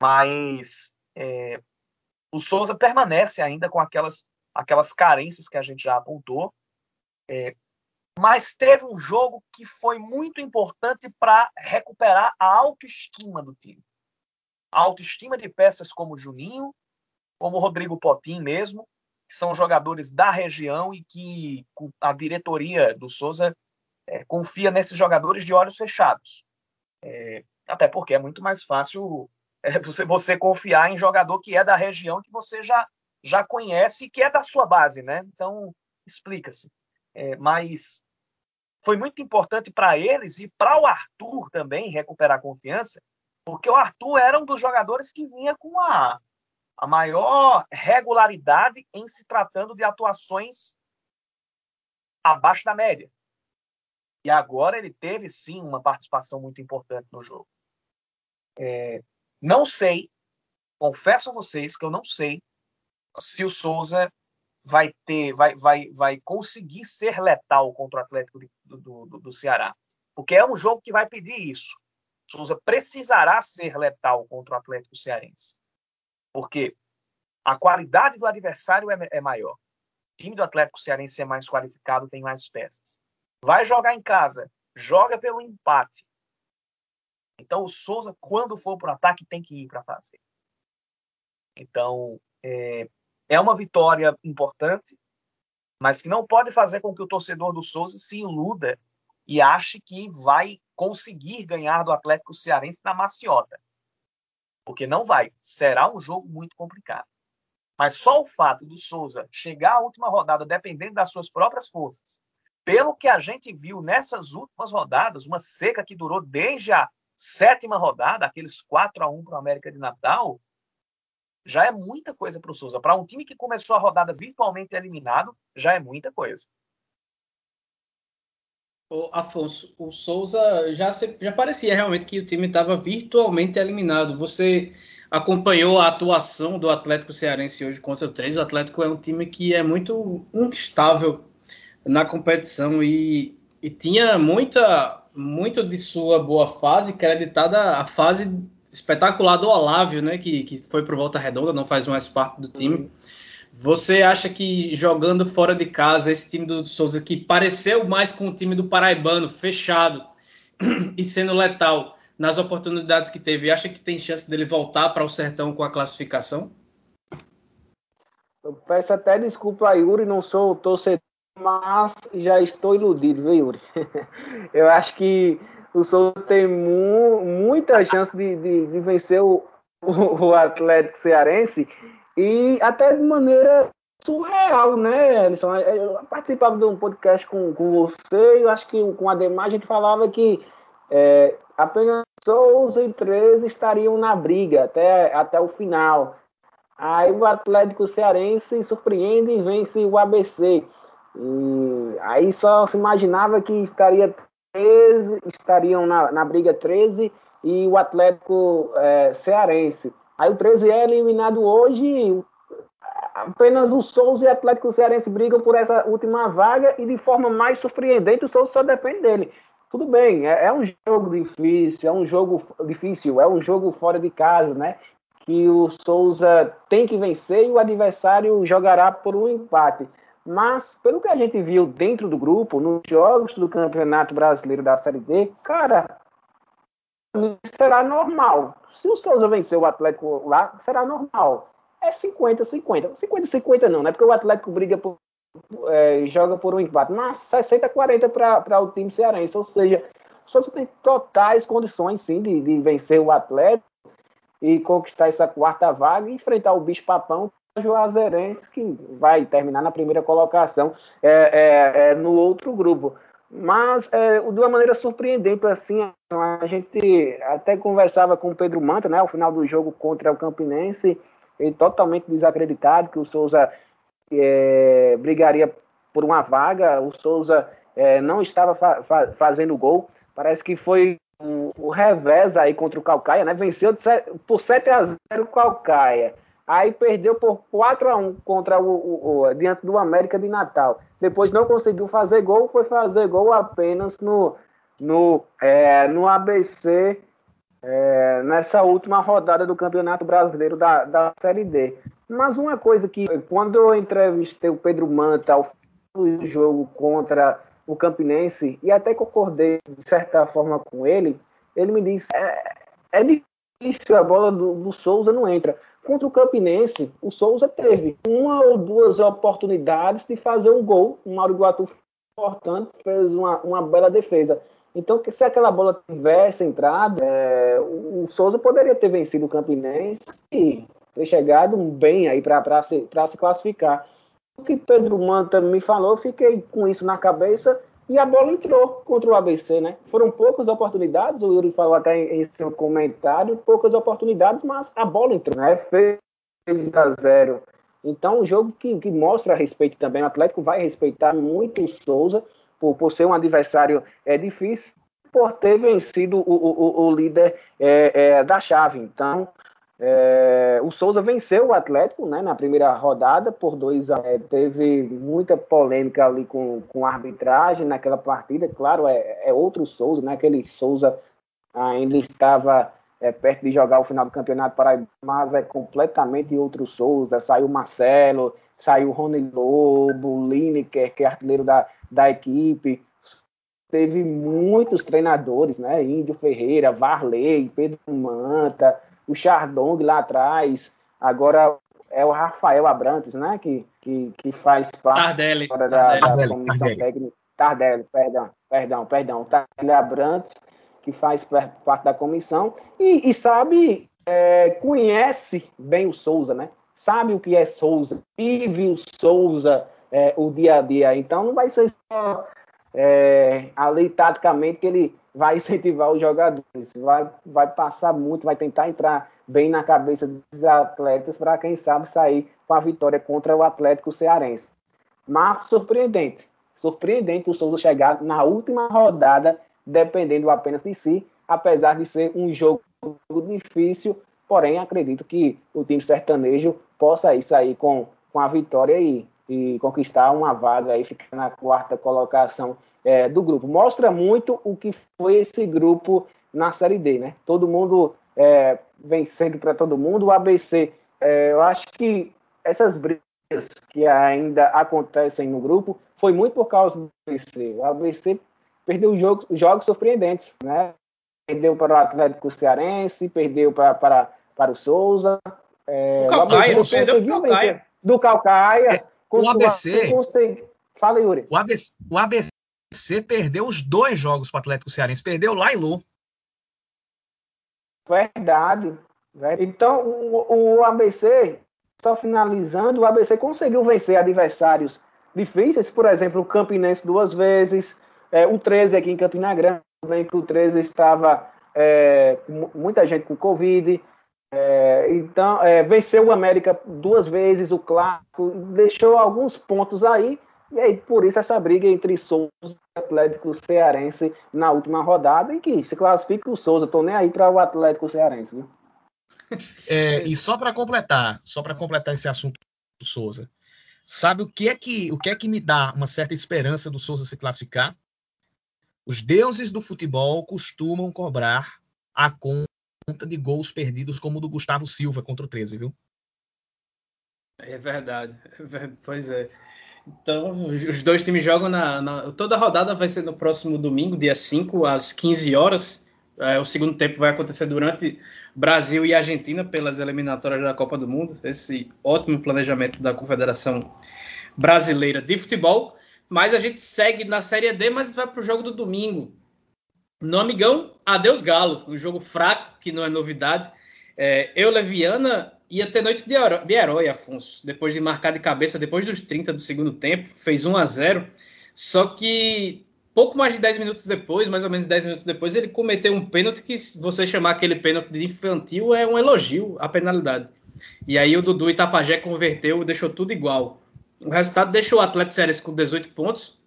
Mas é, o Souza permanece ainda com aquelas, aquelas carências que a gente já apontou. É, mas teve um jogo que foi muito importante para recuperar a autoestima do time. A autoestima de peças como Juninho, como Rodrigo Potim mesmo, que são jogadores da região e que a diretoria do Souza é, confia nesses jogadores de olhos fechados. É, até porque é muito mais fácil [LAUGHS] é, você, você confiar em jogador que é da região que você já, já conhece e que é da sua base, né? Então, explica-se. É, mas foi muito importante para eles e para o Arthur também recuperar a confiança, porque o Arthur era um dos jogadores que vinha com a, a maior regularidade em se tratando de atuações abaixo da média. E agora ele teve sim uma participação muito importante no jogo. É, não sei, confesso a vocês que eu não sei se o Souza vai ter, vai, vai, vai conseguir ser letal contra o Atlético do, do, do, do Ceará. Porque é um jogo que vai pedir isso. Souza precisará ser letal contra o Atlético Cearense. Porque a qualidade do adversário é, é maior. O time do Atlético Cearense é mais qualificado, tem mais peças. Vai jogar em casa, joga pelo empate. Então o Souza, quando for para o ataque, tem que ir para fazer. Então é, é uma vitória importante, mas que não pode fazer com que o torcedor do Souza se iluda e ache que vai conseguir ganhar do Atlético Cearense na maciota. Porque não vai. Será um jogo muito complicado. Mas só o fato do Souza chegar à última rodada dependendo das suas próprias forças, pelo que a gente viu nessas últimas rodadas, uma seca que durou desde a sétima rodada, aqueles 4 a 1 para o América de Natal, já é muita coisa para o Souza. Para um time que começou a rodada virtualmente eliminado, já é muita coisa. O Afonso, o Souza já, se, já parecia realmente que o time estava virtualmente eliminado. Você acompanhou a atuação do Atlético Cearense hoje contra o 3. O Atlético é um time que é muito instável na competição e, e tinha muita muito de sua boa fase creditada a fase espetacular do Olávio, né, que, que foi para Volta Redonda, não faz mais parte do time. Uhum. Você acha que jogando fora de casa, esse time do Souza, que pareceu mais com o time do Paraibano, fechado [CLEARS THROAT] e sendo letal nas oportunidades que teve, acha que tem chance dele voltar para o Sertão com a classificação? Eu peço até desculpa a Yuri, não sou torcedor, mas já estou iludido, viu, Yuri? [LAUGHS] Eu acho que o Souza tem mu muita chance de, de, de vencer o, o Atlético Cearense e até de maneira surreal, né, Alisson? Eu participava de um podcast com, com você e eu acho que com a Demar a gente falava que é, apenas Souza e 13 estariam na briga até, até o final. Aí o Atlético Cearense surpreende e vence o ABC. E aí só se imaginava que estaria 13, estariam na, na briga 13 e o Atlético é, Cearense. Aí o 13 é eliminado hoje, apenas o Souza e o Atlético Cearense brigam por essa última vaga e de forma mais surpreendente o Souza só depende dele. Tudo bem, é, é um jogo difícil, é um jogo difícil, é um jogo fora de casa, né? Que o Souza tem que vencer e o adversário jogará por um empate. Mas, pelo que a gente viu dentro do grupo, nos jogos do Campeonato Brasileiro da Série D, cara, será normal. Se o Souza vencer o Atlético lá, será normal. É 50-50. 50-50 não, né? Porque o Atlético briga por, é, joga por um empate. Mas 60-40 para o time cearense. Ou seja, o Souza tem totais condições, sim, de, de vencer o Atlético e conquistar essa quarta vaga e enfrentar o bicho papão Juazeirense, que vai terminar na primeira colocação é, é, é, no outro grupo. Mas, é, de uma maneira surpreendente, assim, a gente até conversava com o Pedro Manta, né, ao final do jogo contra o Campinense, ele totalmente desacreditado que o Souza é, brigaria por uma vaga, o Souza é, não estava fa fa fazendo gol, parece que foi o, o, revés aí contra o Calcaia, né, venceu por 7 a 0 o Calcaia, aí perdeu por 4 a 1 contra o, o, o diante do América de Natal. Depois não conseguiu fazer gol, foi fazer gol apenas no, no, é, no ABC é, nessa última rodada do Campeonato Brasileiro da, da Série D. Mas uma coisa que, quando eu entrevistei o Pedro Manta ao do jogo contra o Campinense, e até concordei de certa forma com ele, ele me disse: é, é difícil, a bola do, do Souza não entra. Contra o Campinense, o Souza teve uma ou duas oportunidades de fazer um gol. O Mauro Guatu, portanto, fez uma, uma bela defesa. Então, se aquela bola tivesse entrado, é, o Souza poderia ter vencido o Campinense e ter chegado bem aí para se, se classificar. O que Pedro Manta me falou, fiquei com isso na cabeça e a bola entrou contra o ABC, né? Foram poucas oportunidades, o Yuri falou até em, seu comentário, poucas oportunidades, mas a bola entrou, né? Fez a zero. Então, um jogo que, que mostra respeito também. O Atlético vai respeitar muito o Souza, por, por ser um adversário é, difícil, por ter vencido o, o, o líder é, é, da chave. Então, é, o Souza venceu o Atlético né, na primeira rodada por dois anos. É, teve muita polêmica ali com, com a arbitragem naquela partida. Claro, é, é outro Souza, né? Aquele Souza ainda estava é, perto de jogar o final do campeonato para mas é completamente outro Souza. Saiu Marcelo, saiu Rony Lobo, Lineker, que é artilheiro da, da equipe. Teve muitos treinadores, né? Índio Ferreira, Varley, Pedro Manta o Chardong lá atrás, agora é o Rafael Abrantes, né? Que, que, que faz parte Tardelli, da, Tardelli. da comissão Tardelli. técnica. Tardelli, perdão. perdão, perdão, Tyler Abrantes, que faz parte da comissão, e, e sabe, é, conhece bem o Souza, né? Sabe o que é Souza, vive o Souza é, o dia a dia. Então não vai ser só é, ali taticamente que ele vai incentivar os jogadores, vai, vai passar muito, vai tentar entrar bem na cabeça dos atletas para quem sabe sair com a vitória contra o Atlético Cearense. Mas surpreendente, surpreendente o Souza chegar na última rodada, dependendo apenas de si, apesar de ser um jogo difícil, porém acredito que o time sertanejo possa aí sair com, com a vitória e, e conquistar uma vaga aí, ficar na quarta colocação é, do grupo. Mostra muito o que foi esse grupo na Série D, né? Todo mundo é, vencendo para todo mundo. O ABC, é, eu acho que essas brigas que ainda acontecem no grupo foi muito por causa do ABC. O ABC perdeu jogos, jogos surpreendentes, né? Perdeu para o Atlético Cearense, perdeu para, para, para o Souza. É, o Calcaia, o perdeu do Calcaia. Do Calcaia. É, o ABC... Fala, Yuri. O ABC, o ABC perdeu os dois jogos para o Atlético Cearense. Perdeu lá em Lu. Verdade. Então, o, o ABC, só finalizando, o ABC conseguiu vencer adversários difíceis, por exemplo, o Campinense duas vezes, é, o 13 aqui em Campina Grande, também que o 13 estava é, muita gente com Covid. É, então, é, venceu o América duas vezes, o Clássico, deixou alguns pontos aí, e aí por isso essa briga entre Souza e Atlético Cearense na última rodada, e que se classifica o Souza, tô nem aí para o Atlético Cearense. Viu? [LAUGHS] É, e só para completar, só para completar esse assunto do Souza, sabe o que é que o que é que me dá uma certa esperança do Souza se classificar? Os deuses do futebol costumam cobrar a conta de gols perdidos como o do Gustavo Silva contra o 13, viu? É verdade. Pois é. Então, os dois times jogam na, na, Toda a rodada vai ser no próximo domingo, dia 5, às 15 horas. É, o segundo tempo vai acontecer durante Brasil e Argentina pelas eliminatórias da Copa do Mundo. Esse ótimo planejamento da Confederação Brasileira de Futebol. Mas a gente segue na Série D, mas vai para o jogo do domingo. No Amigão, adeus Galo. Um jogo fraco, que não é novidade. É, eu, Leviana, ia ter noite de herói, de herói, Afonso. Depois de marcar de cabeça, depois dos 30 do segundo tempo, fez 1 a 0 Só que pouco mais de 10 minutos depois, mais ou menos 10 minutos depois, ele cometeu um pênalti que, se você chamar aquele pênalti de infantil, é um elogio à penalidade. E aí o Dudu Itapajé converteu, deixou tudo igual. O resultado deixou o Atlético Cearense com 18 pontos,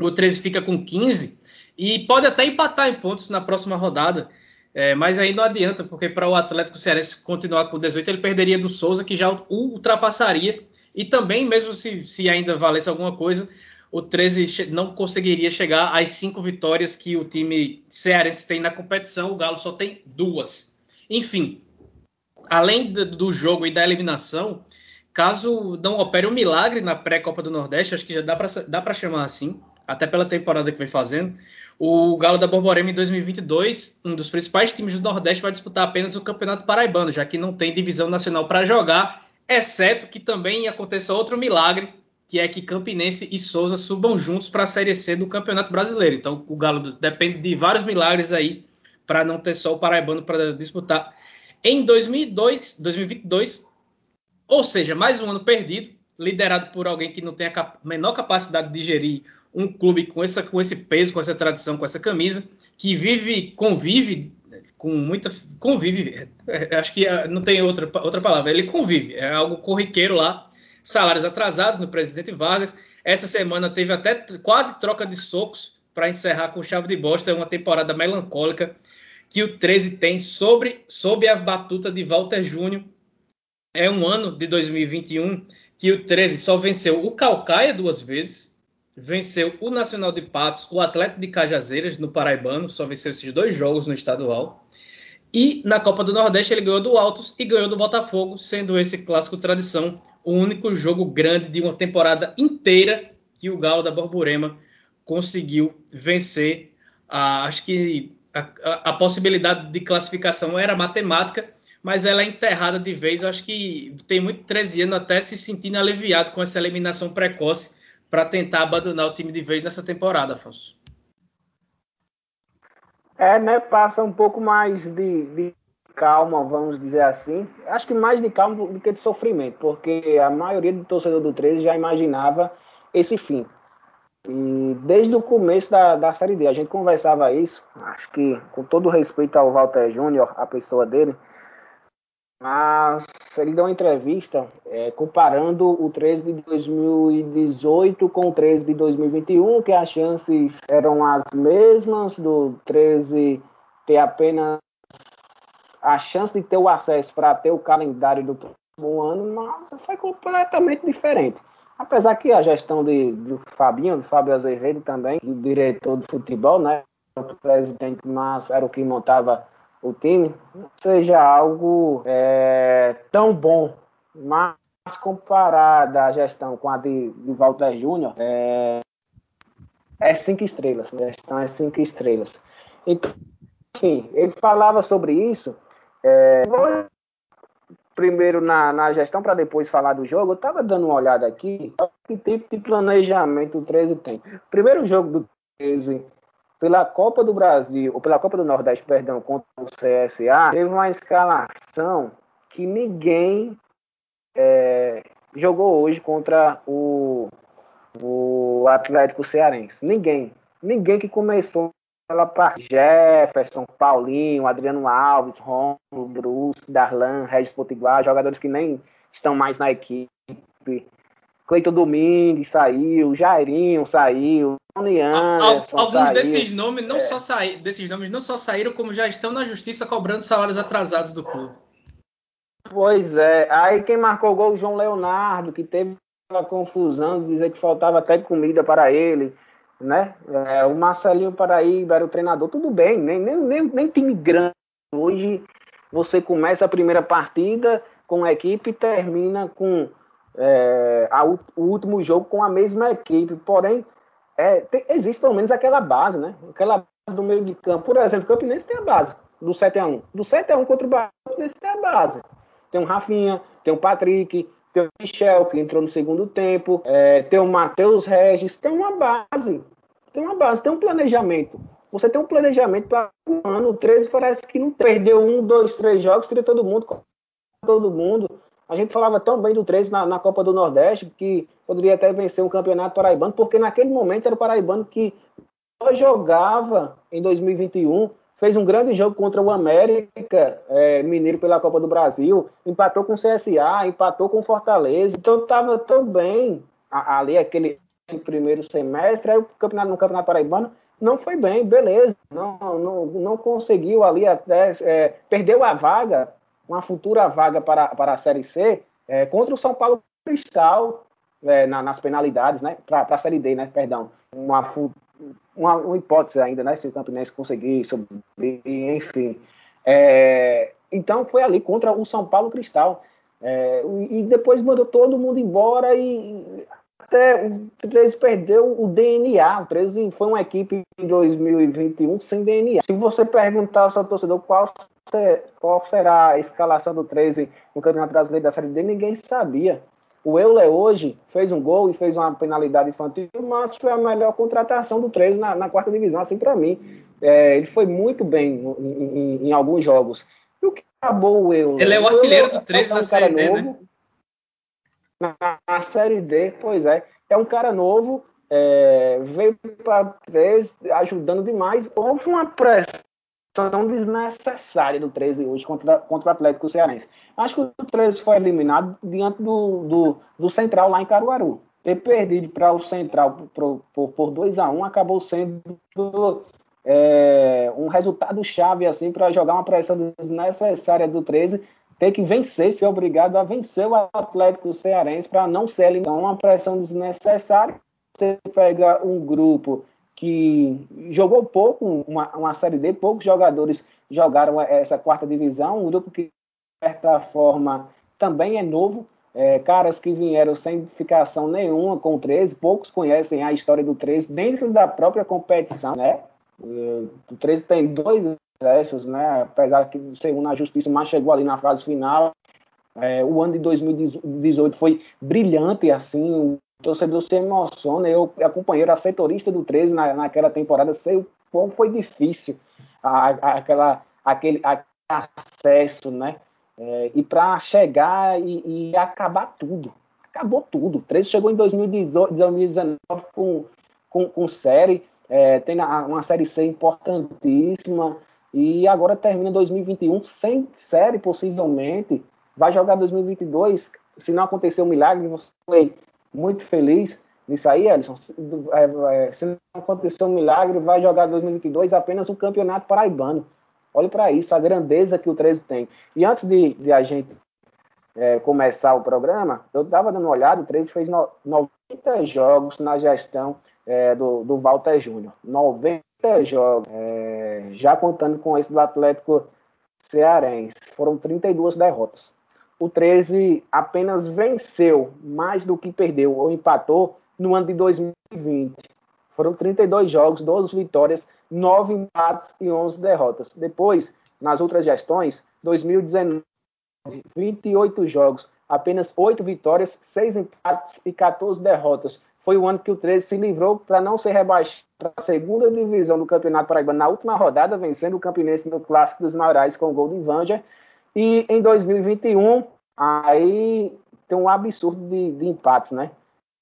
o 13 fica com 15 e pode até empatar em pontos na próxima rodada. É, mas aí não adianta, porque para o Atlético Cearense continuar com 18, ele perderia do Souza, que já o ultrapassaria. E também, mesmo se, se ainda valesse alguma coisa, o 13 não conseguiria chegar às cinco vitórias que o time cearense tem na competição. O Galo só tem duas. Enfim, além do jogo e da eliminação, caso não opere um milagre na pré-Copa do Nordeste, acho que já dá para chamar assim, até pela temporada que vem fazendo o Galo da Borborema em 2022, um dos principais times do Nordeste, vai disputar apenas o Campeonato Paraibano, já que não tem divisão nacional para jogar, exceto que também aconteça outro milagre, que é que Campinense e Souza subam juntos para a Série C do Campeonato Brasileiro. Então o Galo depende de vários milagres aí para não ter só o Paraibano para disputar. Em 2002, 2022, ou seja, mais um ano perdido, liderado por alguém que não tem a menor capacidade de gerir um clube com, essa, com esse peso, com essa tradição, com essa camisa, que vive, convive com muita. Convive, é, acho que é, não tem outra, outra palavra, ele convive, é algo corriqueiro lá. Salários atrasados no presidente Vargas. Essa semana teve até quase troca de socos para encerrar com chave de bosta uma temporada melancólica que o 13 tem sobre, sob a batuta de Walter Júnior. É um ano de 2021 que o 13 só venceu o Calcaia duas vezes, venceu o Nacional de Patos, o Atlético de Cajazeiras no Paraibano, só venceu esses dois jogos no estadual. E na Copa do Nordeste ele ganhou do Altos e ganhou do Botafogo, sendo esse clássico tradição o único jogo grande de uma temporada inteira que o Galo da Borborema conseguiu vencer. Ah, acho que a, a, a, possibilidade de classificação era matemática, mas ela é enterrada de vez. acho que tem muito 13 anos até se sentindo aliviado com essa eliminação precoce para tentar abandonar o time de vez nessa temporada, Afonso. É, né? Passa um pouco mais de, de calma, vamos dizer assim. Acho que mais de calma do que de sofrimento, porque a maioria do torcedor do 13 já imaginava esse fim. E desde o começo da, da Série D, a gente conversava isso, acho que com todo respeito ao Walter Júnior, a pessoa dele, mas ele deu uma entrevista é, comparando o 13 de 2018 com o 13 de 2021, que as chances eram as mesmas, do 13 ter apenas a chance de ter o acesso para ter o calendário do próximo ano, mas foi completamente diferente. Apesar que a gestão de, do Fabinho, do Fábio Azevedo também, do diretor de futebol, né, o presidente, mas era o que montava o time, seja algo é, tão bom, mas comparada a gestão com a de, de Walter Júnior, é, é cinco estrelas, a gestão é cinco estrelas. Então, enfim, ele falava sobre isso é, primeiro na, na gestão para depois falar do jogo, eu estava dando uma olhada aqui, que tipo de planejamento o 13 tem. Primeiro jogo do 13 pela Copa do Brasil, ou pela Copa do Nordeste, perdão, contra o CSA, teve uma escalação que ninguém é, jogou hoje contra o, o Atlético Cearense. Ninguém. Ninguém que começou ela para Jefferson, Paulinho, Adriano Alves, Romulo, Bruce, Darlan, Regis Potiguar, jogadores que nem estão mais na equipe. Cleiton Domingues saiu, Jairinho saiu, Anderson Alguns desses nomes não é. só saíram, desses nomes não só saíram, como já estão na justiça cobrando salários atrasados do clube. Pois é. Aí quem marcou o gol, o João Leonardo, que teve uma confusão, dizer que faltava até comida para ele né? É, o Marcelinho Paraíba era o treinador, tudo bem, nem, nem, nem, nem time grande. Hoje você começa a primeira partida com a equipe e termina com é, a, o último jogo com a mesma equipe. Porém, é, tem, existe pelo menos aquela base, né? Aquela base do meio de campo. Por exemplo, o Campinense tem a base do 7x1. Do 7x1 contra o Bahia, o Campinense tem a base. Tem o Rafinha, tem o Patrick, tem o Michel, que entrou no segundo tempo, é, tem o Matheus Regis, tem uma base. Tem uma base, tem um planejamento. Você tem um planejamento para um ano, o 13 parece que não perdeu um, dois, três jogos, tira todo mundo, todo mundo. A gente falava tão bem do 13 na, na Copa do Nordeste que poderia até vencer um campeonato paraibano, porque naquele momento era o paraibano que jogava em 2021 fez um grande jogo contra o América é, Mineiro pela Copa do Brasil, empatou com o CSA, empatou com o Fortaleza, então estava tão bem ali aquele primeiro semestre, aí o campeonato no Campeonato Paraibano não foi bem, beleza, não, não, não conseguiu ali até, é, perdeu a vaga, uma futura vaga para, para a Série C, é, contra o São Paulo Cristal, é, na, nas penalidades, né, para a Série D, né, perdão, uma, uma, uma hipótese ainda, né? Se o Campinense conseguir subir, enfim. É, então foi ali contra o São Paulo Cristal. É, e depois mandou todo mundo embora e até o 13 perdeu o DNA. O 13 foi uma equipe em 2021 sem DNA. Se você perguntar ao seu torcedor qual, qual será a escalação do 13 no Campeonato Brasileiro da Série D, ninguém sabia. O Euler hoje fez um gol e fez uma penalidade infantil, mas foi a melhor contratação do 13 na, na quarta divisão, assim para mim. É, ele foi muito bem em, em, em, alguns jogos. E o que acabou o Euler? Ele é o artilheiro do 13 é um na Série D, novo, né? Na, na, Série D, pois é. É um cara novo, é, veio para 13 ajudando demais. Houve uma pressão tão desnecessária do 13 hoje contra, contra o Atlético Cearense. Acho que o 13 foi eliminado diante do, do, do Central lá em Caruaru. Ter perdido para o Central por, por, por 2 a 1 um, acabou sendo é, um resultado chave assim para jogar uma pressão desnecessária do 13 ter que vencer, ser obrigado a vencer o Atlético Cearense para não ser eliminado. Uma pressão desnecessária. Você pega um grupo que jogou pouco, uma, uma Série D, poucos jogadores jogaram essa quarta divisão, um grupo que, de certa forma, também é novo, é, caras que vieram sem identificação nenhuma com o 13, poucos conhecem a história do 13 dentro da própria competição, né? O 13 tem dois acessos, né? Apesar ser um na justiça, mas chegou ali na fase final. É, o ano de 2018 foi brilhante, assim, torcedor se emociona. Eu acompanhei a setorista do 13 na, naquela temporada, sei o quão foi difícil a, a, aquela, aquele, aquele acesso, né? É, e para chegar e, e, acabar tudo. Acabou tudo. O 13 chegou em 2018, 2019 com, com, com série, é, tem uma série C importantíssima, e agora termina 2021 sem série, possivelmente. Vai jogar 2022. Se não acontecer um milagre, você muito feliz nisso aí, Alisson. É, é, se não acontecer um milagre, vai jogar 2022 apenas o Campeonato Paraibano. Olhe para isso, a grandeza que o 13 tem. E antes de, de a gente é, começar o programa, eu estava dando uma olhada, o 13 fez no, 90 jogos na gestão é, do, do Walter Júnior. 90 jogos, é, já contando com esse do Atlético Cearense. Foram 32 derrotas. O 13 apenas venceu mais do que perdeu ou empatou no ano de 2020. Foram 32 jogos, 12 vitórias, 9 empates e 11 derrotas. Depois, nas outras gestões, 2019, 28 jogos, apenas 8 vitórias, 6 empates e 14 derrotas foi o ano que o 13 se livrou para não ser rebaixado para a segunda divisão do Campeonato Paraibano na última rodada, vencendo o Campinense no Clássico dos Maurais com o gol de Ivanja. E em 2021, aí tem um absurdo de, de empates, né?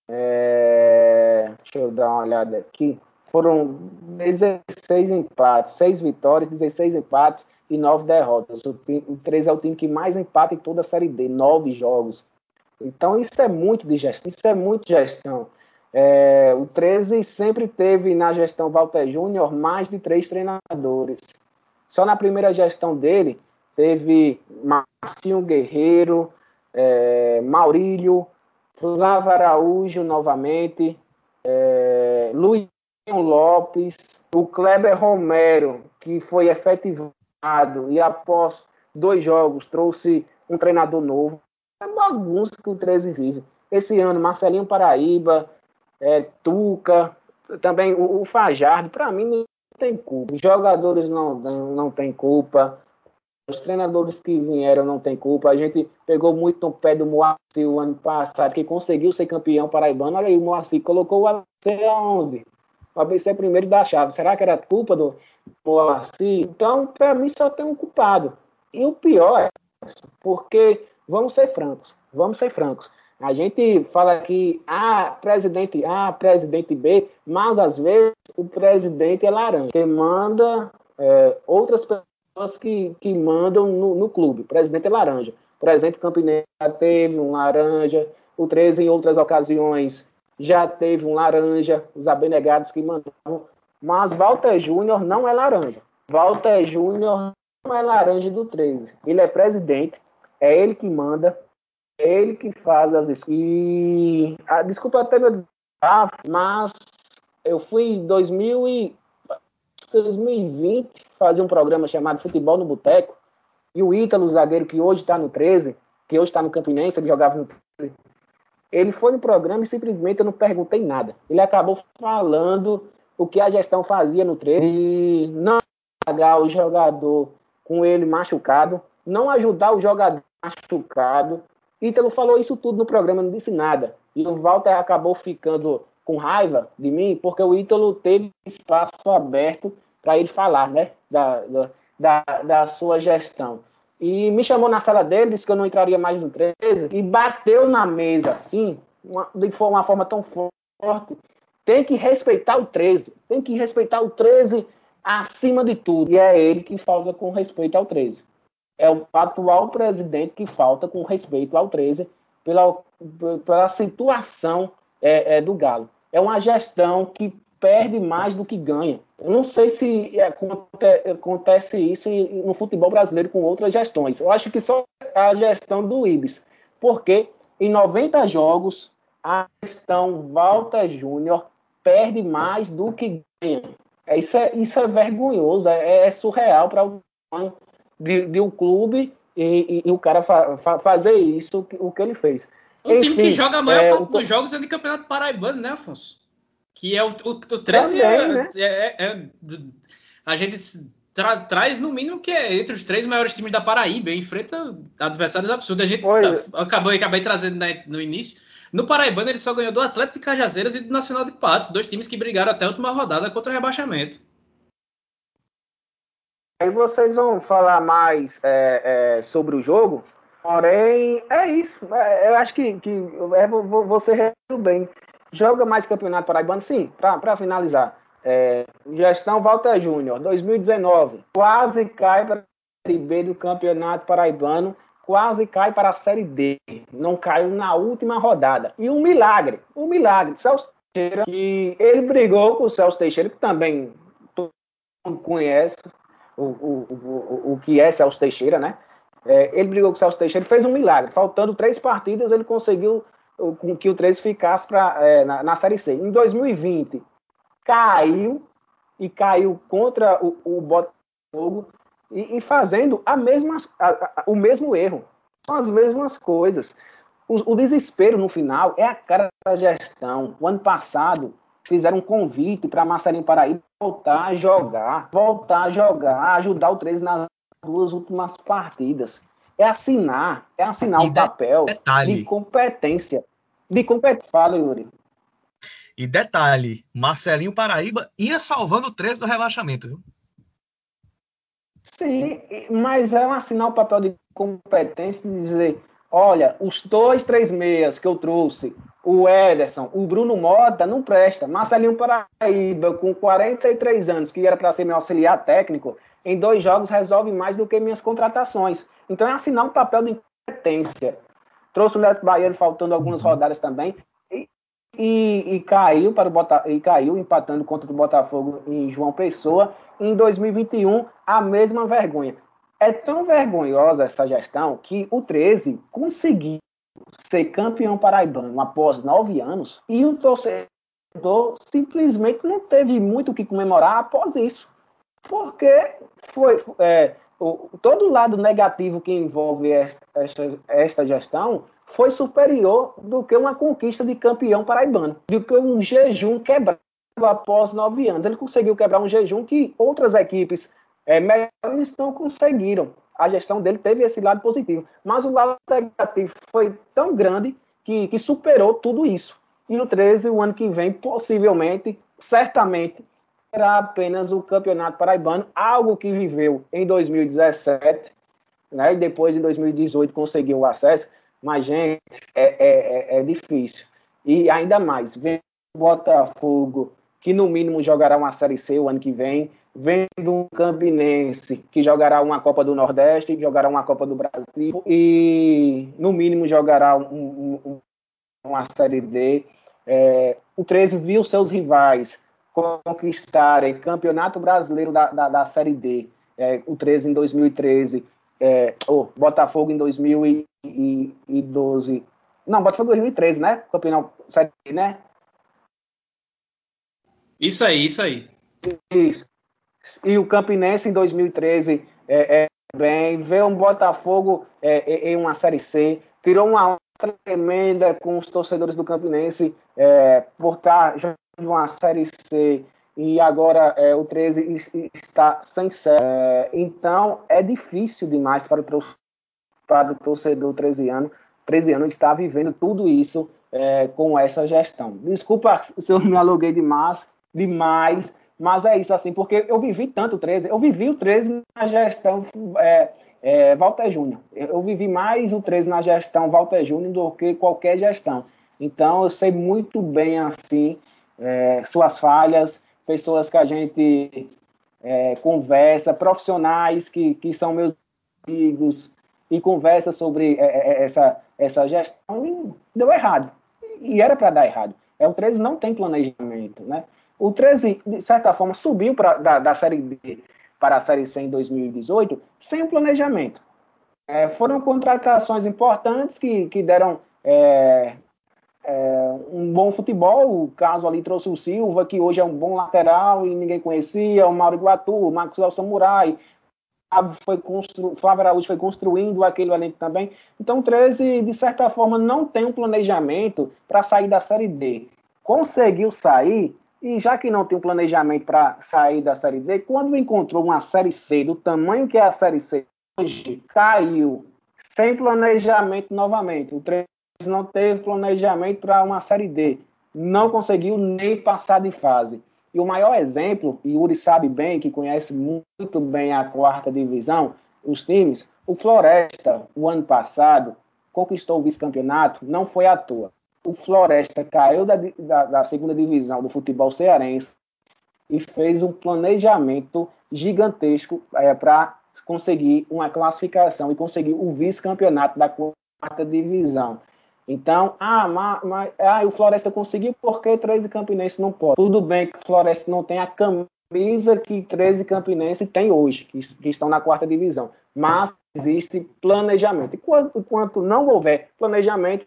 É... Deixa eu dar uma olhada aqui. Foram 16 empates, 6 vitórias, 16 empates e 9 derrotas. O, time, o 13 é o time que mais empata em toda a Série D, 9 jogos. Então isso é muito de gestão, isso é muito gestão. É, o 13 sempre teve na gestão Walter Júnior mais de três treinadores. Só na primeira gestão dele teve Marcinho Guerreiro, é, Maurílio, Flávio Araújo novamente, é, Luiz Lopes, o Kleber Romero, que foi efetivado e após dois jogos trouxe um treinador novo. É bagunça que o 13 vive. Esse ano, Marcelinho Paraíba, é, Tuca, também o, o Fajardo, para mim não tem culpa. Os jogadores não, não, não têm culpa, os treinadores que vieram não têm culpa. A gente pegou muito no pé do Moacir o ano passado, que conseguiu ser campeão paraibano. Olha aí, o Moacir colocou o ABC aonde? O ABC é primeiro da chave. Será que era culpa do Moacir? Então, para mim, só tem um culpado. E o pior é, porque, vamos ser francos, vamos ser francos. A gente fala que ah, presidente A, presidente B, mas às vezes o presidente é laranja, que manda é, outras pessoas que, que mandam no, no clube. O presidente é laranja. Por exemplo, Campinense já teve um laranja, o 13 em outras ocasiões já teve um laranja, os abnegados que mandavam. Mas Walter Júnior não é laranja. Walter Júnior não é laranja do 13. Ele é presidente, é ele que manda, ele que faz as e ah, desculpa até meu desabafo, mas eu fui em 2000 e 2020 fazer um programa chamado Futebol no Boteco e o Ítalo, zagueiro que hoje está no 13, que hoje está no Campinense, ele jogava no 13, ele foi no programa e simplesmente eu não perguntei nada. Ele acabou falando o que a gestão fazia no 13 e não pagar o jogador com ele machucado, não ajudar o jogador machucado, Ítalo falou isso tudo no programa, não disse nada. E o Walter acabou ficando com raiva de mim, porque o Ítalo teve espaço aberto para ele falar, né? Da, da, da sua gestão. E me chamou na sala dele, disse que eu não entraria mais no 13, e bateu na mesa assim, uma, de uma forma tão forte. Tem que respeitar o 13, tem que respeitar o 13 acima de tudo. E é ele que falta com respeito ao 13 é o atual presidente que falta com respeito ao 13 pela, pela situação é, é, do Galo. É uma gestão que perde mais do que ganha. Eu não sei se acontece isso no futebol brasileiro com outras gestões. Eu acho que só a gestão do Ibis. Porque em 90 jogos, a gestão Walter Júnior perde mais do que ganha. É, isso, é, isso é vergonhoso, é, é surreal para o de, de um clube e, e, e o cara fa, fa, fazer isso, o que ele fez. Um Enfim, time que joga a maior é, parte dos jogos é de campeonato paraibano, né, Afonso? Que é o, o, o 13 Também, é, né? é, é, é, a gente tra, traz no mínimo que é entre os três maiores times da Paraíba, enfrenta adversários absurdos. A gente tá, acabou acabei trazendo né, no início. No Paraibano ele só ganhou do Atlético de Cajazeiras e do Nacional de Patos, dois times que brigaram até a última rodada contra o rebaixamento. Aí vocês vão falar mais é, é, sobre o jogo, porém, é isso. É, eu acho que, que é, você resumiu bem. Joga mais campeonato paraibano? Sim, para finalizar. É, gestão Walter Júnior, 2019, quase cai para a Série B do Campeonato Paraibano, quase cai para a Série D. Não caiu na última rodada. E um milagre, um milagre. Celso Teixeira, que ele brigou com o Celso Teixeira, que também todo mundo conhece o, o, o, o que é Celso Teixeira, né? É, ele brigou com o Celso Teixeira, fez um milagre. Faltando três partidas, ele conseguiu com que o 13 ficasse pra, é, na, na, Série C. Em 2020, caiu e caiu contra o, o Botafogo e, e, fazendo a mesma, a, a, o mesmo erro. São as mesmas coisas. O, o, desespero no final é a cara da gestão. O ano passado fizeram um convite para Marcelinho Paraíba voltar a jogar, voltar a jogar, ajudar o 13 nas duas últimas partidas. É assinar, é assinar o papel detalhe. de competência. De competência. Fala, Yuri. E detalhe, Marcelinho Paraíba ia salvando o 13 do rebaixamento, viu? Sim, mas é um assinar o papel de competência de dizer, olha, os dois, três meias que eu trouxe, o Ederson, o Bruno Mota, não presta. Marcelinho Paraíba, com 43 anos, que era para ser meu auxiliar técnico, em dois jogos resolve mais do que minhas contratações. Então é assinar um papel de competência. Trouxe o Neto Baiano faltando algumas uhum. rodadas também. E, e, e, caiu para o Bota, e caiu empatando contra o Botafogo em João Pessoa. Em 2021, a mesma vergonha. É tão vergonhosa essa gestão que o 13 conseguiu ser campeão paraibano após nove anos e o torcedor simplesmente não teve muito o que comemorar após isso. Porque foi é, o, todo o lado negativo que envolve esta, esta, esta gestão foi superior do que uma conquista de campeão paraibano, do que um jejum quebrado após nove anos. Ele conseguiu quebrar um jejum que outras equipes é, melhores não conseguiram. A gestão dele teve esse lado positivo, mas o lado negativo foi tão grande que, que superou tudo isso. E no 13, o ano que vem, possivelmente, certamente, será apenas o Campeonato Paraibano, algo que viveu em 2017, né, e depois em 2018 conseguiu o acesso, mas, gente, é, é, é, é difícil. E ainda mais, vem o Botafogo, que no mínimo jogará uma Série C o ano que vem, vendo um Campinense que jogará uma Copa do Nordeste, jogará uma Copa do Brasil e, no mínimo, jogará um, um, uma Série D. É, o 13 viu seus rivais conquistarem Campeonato Brasileiro da, da, da Série D, é, o 13 em 2013, é, oh, Botafogo em 2012. Não, Botafogo em 2013, né? Campeonato Série D, né? Isso aí, isso aí. Isso. E o Campinense em 2013 é, é bem, vê um Botafogo é, é, em uma Série C, tirou uma tremenda com os torcedores do Campinense é, por estar jogando uma Série C e agora é, o 13 está sem série. É, então é difícil demais para o, para o torcedor 13 anos, 13 anos estar vivendo tudo isso é, com essa gestão. Desculpa se eu me aluguei demais, demais, mas é isso assim, porque eu vivi tanto o 13, eu vivi o 13 na gestão é, é, Walter Júnior. Eu vivi mais o 13 na gestão Walter Júnior do que qualquer gestão. Então eu sei muito bem assim é, suas falhas, pessoas que a gente é, conversa, profissionais que, que são meus amigos e conversa sobre é, é, é essa, essa gestão e deu errado. E era para dar errado. É, o 13 não tem planejamento. Né? O 13, de certa forma, subiu pra, da, da Série B para a Série C em 2018 sem planejamento. É, foram contratações importantes que, que deram é, é, um bom futebol. O caso ali trouxe o Silva, que hoje é um bom lateral e ninguém conhecia, o Mauro Iguatu, o Maxwell Samurai, foi constru... Flávio Araújo foi construindo aquele elenco também. Então, o 13, de certa forma, não tem um planejamento para sair da Série D. Conseguiu sair, e já que não tem um planejamento para sair da Série D, quando encontrou uma Série C do tamanho que é a Série C hoje, caiu sem planejamento novamente. O 13 não teve planejamento para uma Série D. Não conseguiu nem passar de fase. E o maior exemplo, e Yuri sabe bem, que conhece muito bem a quarta divisão, os times, o Floresta, o ano passado, conquistou o vice-campeonato, não foi à toa. O Floresta caiu da, da, da segunda divisão do futebol cearense e fez um planejamento gigantesco é, para conseguir uma classificação e conseguir o vice-campeonato da quarta divisão. Então, ah, mas, mas ah, o Floresta conseguiu, porque 13 Campinense não pode? Tudo bem que o Floresta não tem a camisa que 13 Campinense tem hoje, que, que estão na quarta divisão. Mas existe planejamento. Enquanto, enquanto não houver planejamento,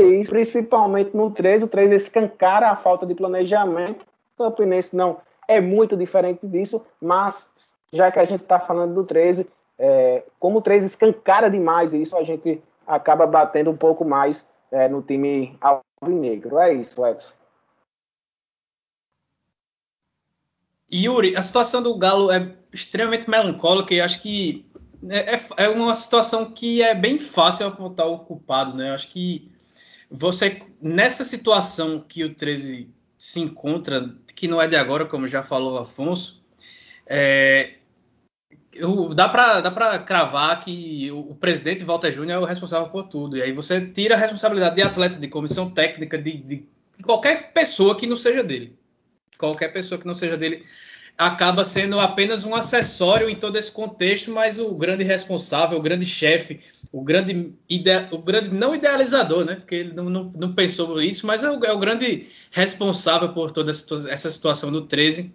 isso, principalmente no 13, o 13 escancara a falta de planejamento. O Campinense não é muito diferente disso, mas já que a gente está falando do 13, é, como o 13 escancara demais isso, a gente acaba batendo um pouco mais é, no time alvinegro. É isso, Edson. Yuri, a situação do Galo é extremamente melancólica e acho que é, é, é uma situação que é bem fácil apontar o culpado, né? Eu acho que você, nessa situação que o 13 se encontra, que não é de agora, como já falou o Afonso, é, eu, dá para dá cravar que o, o presidente Walter Júnior é o responsável por tudo. E aí você tira a responsabilidade de atleta, de comissão técnica, de, de, de qualquer pessoa que não seja dele. Qualquer pessoa que não seja dele acaba sendo apenas um acessório em todo esse contexto, mas o grande responsável, o grande chefe, o grande, o grande não idealizador, né? Porque ele não, não, não pensou isso, mas é o, é o grande responsável por toda essa situação do 13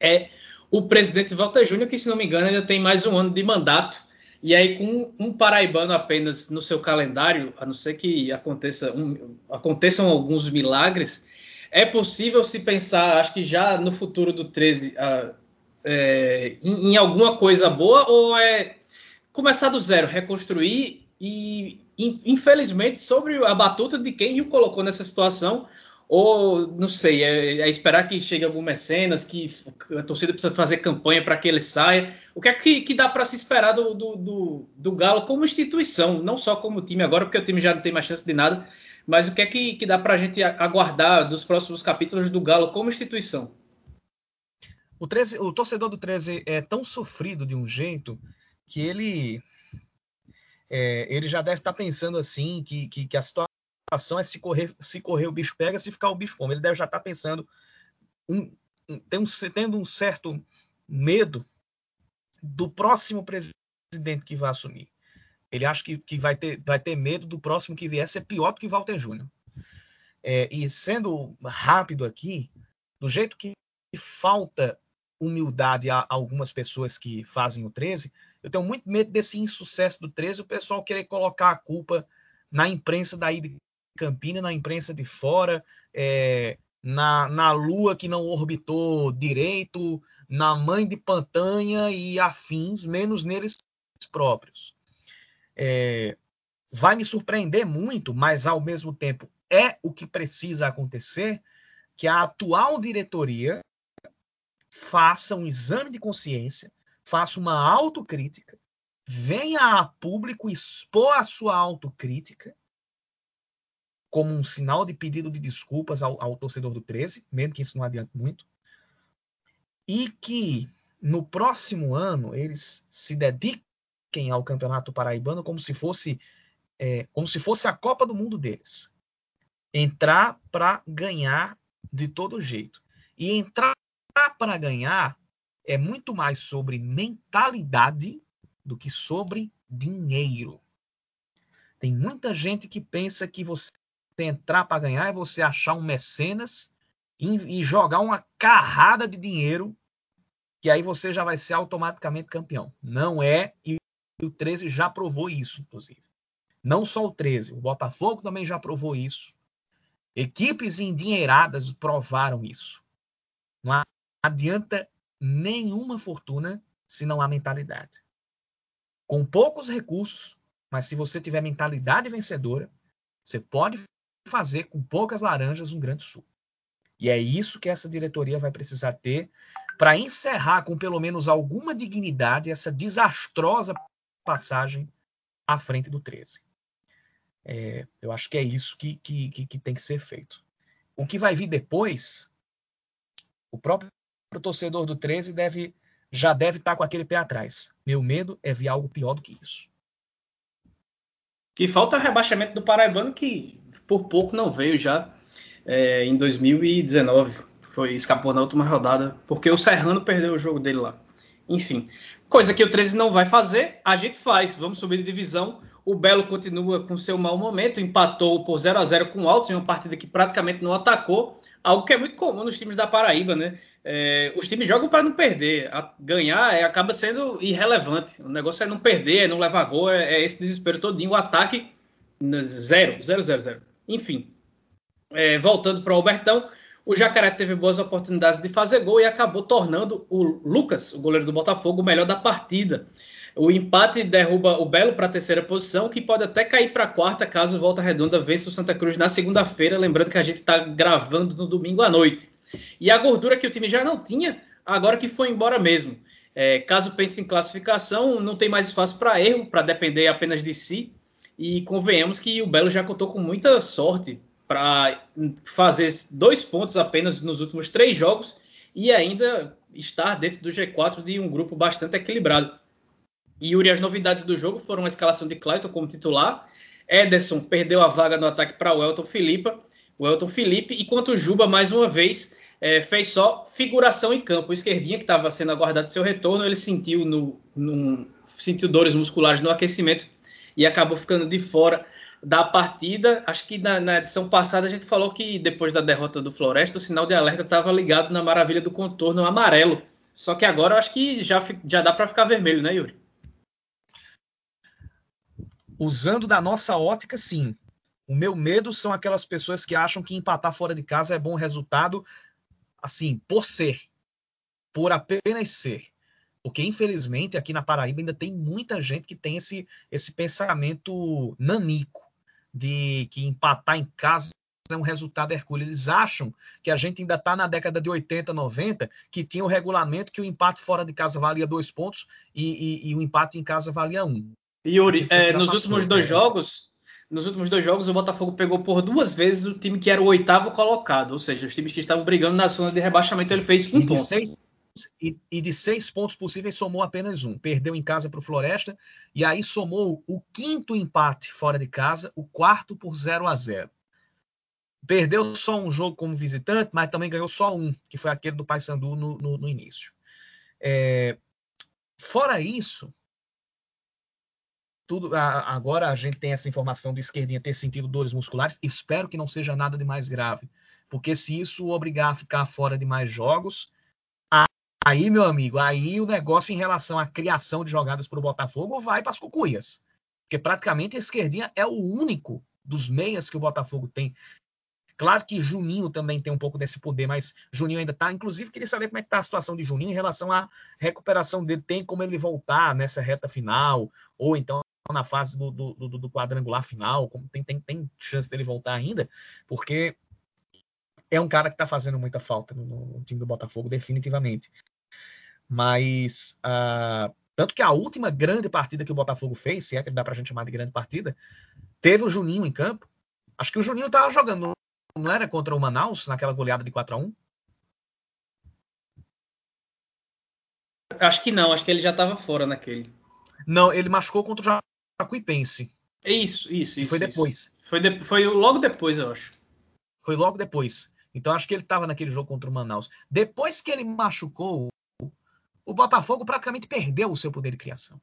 é o presidente Walter Júnior, que, se não me engano, ainda tem mais um ano de mandato. E aí, com um paraibano apenas no seu calendário, a não ser que aconteça um, aconteçam alguns milagres, é possível se pensar, acho que já no futuro do 13, uh, é, em, em, alguma coisa boa, ou é começar do zero, reconstruir e, infelizmente, sobre a batuta de quem o colocou nessa situação, ou, não sei, é, é, esperar que chegue algum mecenas, que a torcida precisa fazer campanha para que ele saia. O que é que, que dá para se esperar do, do, do, do, Galo como instituição, não só como time agora, porque o time já não tem mais chance de nada, mas o que é que, que dá para a gente aguardar dos próximos capítulos do Galo como instituição? O, 13, o torcedor do 13 é tão sofrido de um jeito que ele é, ele já deve estar tá pensando assim que, que, que a situação é se correr, se correr o bicho pega, se ficar o bicho come. Ele deve já estar tá pensando, um, um, tendo um certo medo do próximo presidente que vai assumir. Ele acha que, que vai, ter, vai ter medo do próximo que vier ser pior do que Walter Júnior. É, e sendo rápido aqui, do jeito que falta humildade a algumas pessoas que fazem o 13, eu tenho muito medo desse insucesso do 13, o pessoal querer colocar a culpa na imprensa daí de Campina, na imprensa de fora, é, na, na Lua que não orbitou direito, na mãe de Pantanha e afins, menos neles próprios. É, vai me surpreender muito, mas ao mesmo tempo é o que precisa acontecer, que a atual diretoria faça um exame de consciência, faça uma autocrítica, venha a público expor a sua autocrítica como um sinal de pedido de desculpas ao, ao torcedor do 13, mesmo que isso não adiante muito, e que no próximo ano eles se dediquem ao Campeonato Paraibano como se fosse é, como se fosse a Copa do Mundo deles. Entrar para ganhar de todo jeito. E entrar para ganhar é muito mais sobre mentalidade do que sobre dinheiro. Tem muita gente que pensa que você entrar para ganhar é você achar um mecenas e, e jogar uma carrada de dinheiro que aí você já vai ser automaticamente campeão. Não é, e o 13 já provou isso, inclusive. Não só o 13, o Botafogo também já provou isso. Equipes endinheiradas provaram isso. Não adianta nenhuma fortuna se não há mentalidade. Com poucos recursos, mas se você tiver mentalidade vencedora, você pode fazer com poucas laranjas um grande suco. E é isso que essa diretoria vai precisar ter para encerrar com pelo menos alguma dignidade essa desastrosa passagem à frente do 13. É, eu acho que é isso que, que, que, que tem que ser feito. O que vai vir depois, o próprio torcedor do 13 deve já deve estar tá com aquele pé atrás. Meu medo é ver algo pior do que isso. Que falta rebaixamento do Paraibano, que por pouco não veio já é, em 2019. Foi, escapou na última rodada, porque o Serrano perdeu o jogo dele lá. Enfim, coisa que o 13 não vai fazer, a gente faz. Vamos subir de divisão. O Belo continua com seu mau momento, empatou por 0 a 0 com o Alto em uma partida que praticamente não atacou, algo que é muito comum nos times da Paraíba, né? É, os times jogam para não perder, a, ganhar é, acaba sendo irrelevante. O negócio é não perder, é não levar gol, é, é esse desespero todinho. O ataque, zero, zero, zero, zero. Enfim, é, voltando para o Albertão, o Jacaré teve boas oportunidades de fazer gol e acabou tornando o Lucas, o goleiro do Botafogo, o melhor da partida. O empate derruba o Belo para a terceira posição, que pode até cair para a quarta caso Volta Redonda vença o Santa Cruz na segunda-feira. Lembrando que a gente está gravando no domingo à noite. E a gordura que o time já não tinha, agora que foi embora mesmo. É, caso pense em classificação, não tem mais espaço para erro, para depender apenas de si. E convenhamos que o Belo já contou com muita sorte para fazer dois pontos apenas nos últimos três jogos e ainda estar dentro do G4 de um grupo bastante equilibrado. E Yuri, as novidades do jogo foram a escalação de Clayton como titular. Ederson perdeu a vaga no ataque para o Elton Felipe. O Elton Felipe, enquanto o Juba, mais uma vez, é, fez só figuração em campo. O esquerdinha, que estava sendo aguardado seu retorno, ele sentiu, no, no, sentiu dores musculares no aquecimento e acabou ficando de fora da partida. Acho que na, na, edição passada a gente falou que depois da derrota do Floresta, o sinal de alerta estava ligado na maravilha do contorno amarelo. Só que agora eu acho que já, já dá para ficar vermelho, né, Yuri? Usando da nossa ótica, sim. O meu medo são aquelas pessoas que acham que empatar fora de casa é bom resultado, assim, por ser. Por apenas ser. Porque, infelizmente, aqui na Paraíba ainda tem muita gente que tem esse, esse pensamento nanico de que empatar em casa é um resultado hercúleo. Eles acham que a gente ainda está na década de 80, 90, que tinha o regulamento que o empate fora de casa valia dois pontos e, e, e o empate em casa valia um. Yuri, é, nos passou, últimos dois né? jogos, nos últimos dois jogos, o Botafogo pegou por duas vezes o time que era o oitavo colocado, ou seja, os times que estavam brigando na zona de rebaixamento, ele fez um ponto. Seis, e, e, de seis pontos possíveis, somou apenas um. Perdeu em casa para o Floresta, e aí somou o quinto empate fora de casa, o quarto por 0 a 0 Perdeu só um jogo como visitante, mas também ganhou só um, que foi aquele do Paysandu no, no, no início. É, fora isso, tudo agora a gente tem essa informação do esquerdinha ter sentido dores musculares. Espero que não seja nada de mais grave, porque se isso obrigar a ficar fora de mais jogos, aí, meu amigo, aí o negócio em relação à criação de jogadas para o Botafogo vai para as cucuias. Porque praticamente a esquerdinha é o único dos meias que o Botafogo tem. Claro que Juninho também tem um pouco desse poder, mas Juninho ainda está. Inclusive, queria saber como é que está a situação de Juninho em relação à recuperação dele. Tem como ele voltar nessa reta final, ou então na fase do, do, do, do quadrangular final, como tem, tem, tem chance dele voltar ainda, porque é um cara que está fazendo muita falta no, no, time do Botafogo, definitivamente. Mas, uh, tanto que a última grande partida que o Botafogo fez, se é que dá pra gente chamar de grande partida, teve o Juninho em campo. Acho que o Juninho tava jogando, não era contra o Manaus, naquela goleada de 4 a 1 Acho que não, acho que ele já estava fora naquele. Não, ele machucou contra o Jacuipense. Isso, isso, isso. Foi depois. Isso. Foi, de, foi logo depois, eu acho. Foi logo depois. Então acho que ele estava naquele jogo contra o Manaus. Depois que ele machucou, o Botafogo praticamente perdeu o seu poder de criação.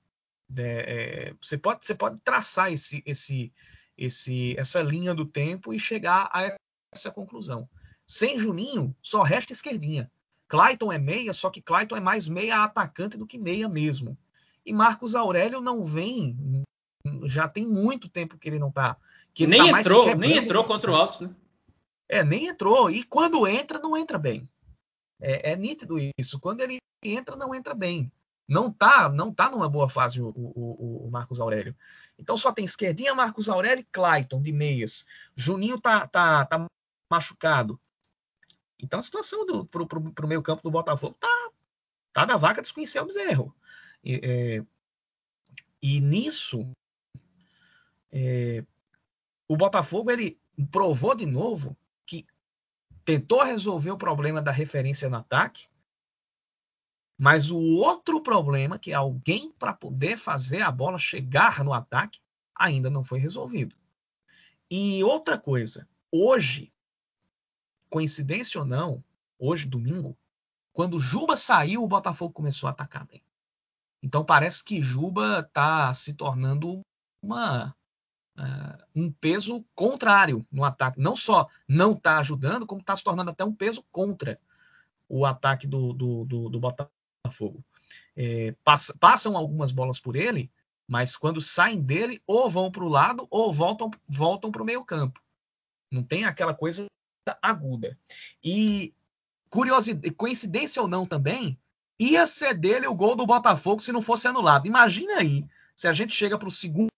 É, é, você, pode, você pode traçar esse, esse, esse, essa linha do tempo e chegar a essa conclusão. Sem Juninho, só resta esquerdinha. Clayton é meia, só que Clayton é mais meia atacante do que meia mesmo. E Marcos Aurélio não vem, já tem muito tempo que ele não tá. Que nem tá entrou, nem entrou contra o Altos, né? É, nem entrou. E quando entra, não entra bem. É, é nítido isso. Quando ele entra, não entra bem. Não tá, não tá numa boa fase o, o, o Marcos Aurélio. Então só tem esquerdinha, Marcos Aurélio e Clayton de meias. Juninho tá, tá, tá machucado. Então a situação do, pro, pro, pro meio campo do Botafogo tá, tá da vaca desconhecer o bezerro. E, é, e nisso, é, o Botafogo ele provou de novo que tentou resolver o problema da referência no ataque, mas o outro problema, que é alguém para poder fazer a bola chegar no ataque, ainda não foi resolvido. E outra coisa, hoje, coincidência ou não, hoje, domingo, quando Juba saiu, o Botafogo começou a atacar bem. Então parece que Juba está se tornando uma uh, um peso contrário no ataque. Não só não está ajudando, como está se tornando até um peso contra o ataque do, do, do, do Botafogo. É, pass, passam algumas bolas por ele, mas quando saem dele, ou vão para o lado ou voltam, voltam para o meio campo. Não tem aquela coisa aguda. E curiosidade, coincidência ou não também, ia ser dele o gol do Botafogo se não fosse anulado. Imagina aí se a gente chega para o segundo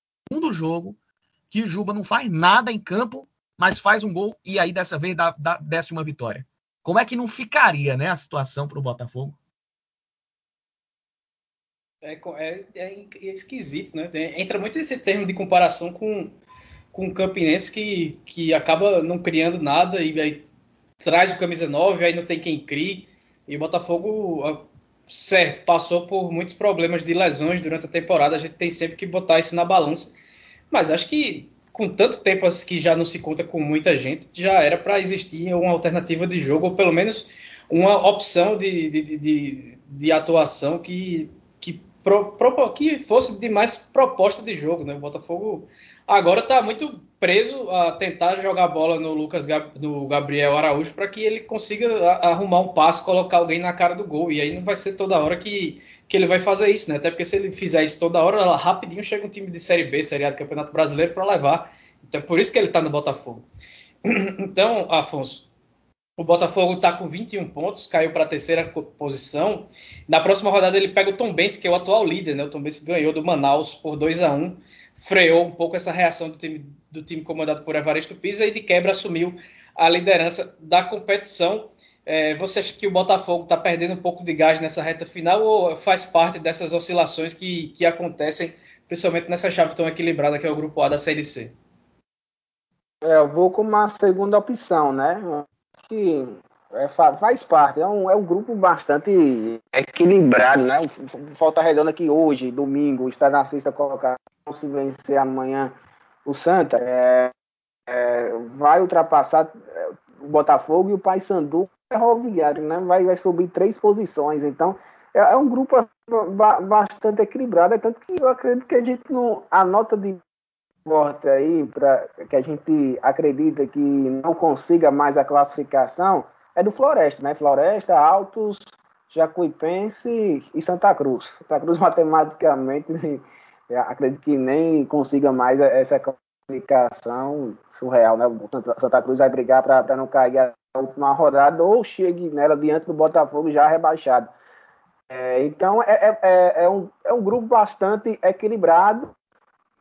jogo que Juba não faz nada em campo, mas faz um gol e aí dessa vez dá, dá, desce uma vitória. Como é que não ficaria né, a situação para o Botafogo? É, é, é, esquisito, né? Entra muito esse termo de comparação com, com o Campinense que, que acaba não criando nada e aí traz o camisa 9, aí não tem quem crie. E o Botafogo, certo, passou por muitos problemas de lesões durante a temporada. A gente tem sempre que botar isso na balança. Mas acho que com tanto tempo assim que já não se conta com muita gente, já era para existir uma alternativa de jogo, ou pelo menos uma opção de, de, de, de atuação que, que, pro, pro, que fosse de mais proposta de jogo. Né? O Botafogo agora está muito preso a tentar jogar bola no Lucas no Gabriel Araújo para que ele consiga arrumar um passo, colocar alguém na cara do gol. E aí não vai ser toda hora que que ele vai fazer isso, né? Até porque se ele fizer isso toda hora, ela, rapidinho chega um time de Série B, Série A do Campeonato Brasileiro, para levar. Então, por isso que ele está no Botafogo. [CLEARS THROAT] Então, Afonso, o Botafogo está com 21 pontos, caiu para a terceira posição. Na próxima rodada ele pega o Tom Benz, que é o atual líder, né? O Tom Benz ganhou do Manaus por 2 a 1 freou um pouco essa reação do time, do time comandado por Evaristo Pisa e de quebra assumiu a liderança da competição. É, você acha que o Botafogo está perdendo um pouco de gás nessa reta final ou faz parte dessas oscilações que, que acontecem, principalmente nessa chave tão equilibrada que é o Grupo A da Série C? É, eu vou com uma segunda opção, né? Que é, faz parte, é um, é um grupo bastante equilibrado, né? Falta Redonda que hoje, domingo, está na sexta colocada, se vencer amanhã o Santa, é, é, vai ultrapassar é, o Botafogo e o Paysandu Ferroviário, né? Vai, vai subir três posições. Então, é, é um grupo assim, bastante equilibrado. É tanto que eu acredito que a gente não. A nota de forte aí, para que a gente acredita que não consiga mais a classificação, é do Floresta, né? Floresta, Altos, Jacuipense e Santa Cruz. Santa Cruz, [LAUGHS] matematicamente, [LAUGHS] acredito que nem consiga mais essa classificação surreal, né? Santa Cruz vai brigar para não cair última rodada ou chegue nela diante do Botafogo já rebaixado. É, então é, é, é, é, um, é um grupo bastante equilibrado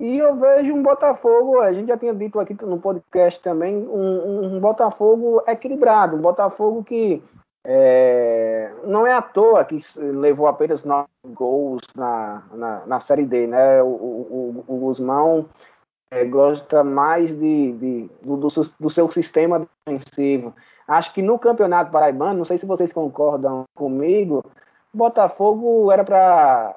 e eu vejo um Botafogo, a gente já tinha dito aqui no podcast também, um, um Botafogo equilibrado, um Botafogo que é, não é à toa que levou apenas nove gols na, na, na Série D, né? O, o, o Guzmão é, gosta mais de, de do, do, seu sistema defensivo. Acho que no Campeonato Paraibano, não sei se vocês concordam comigo, Botafogo era para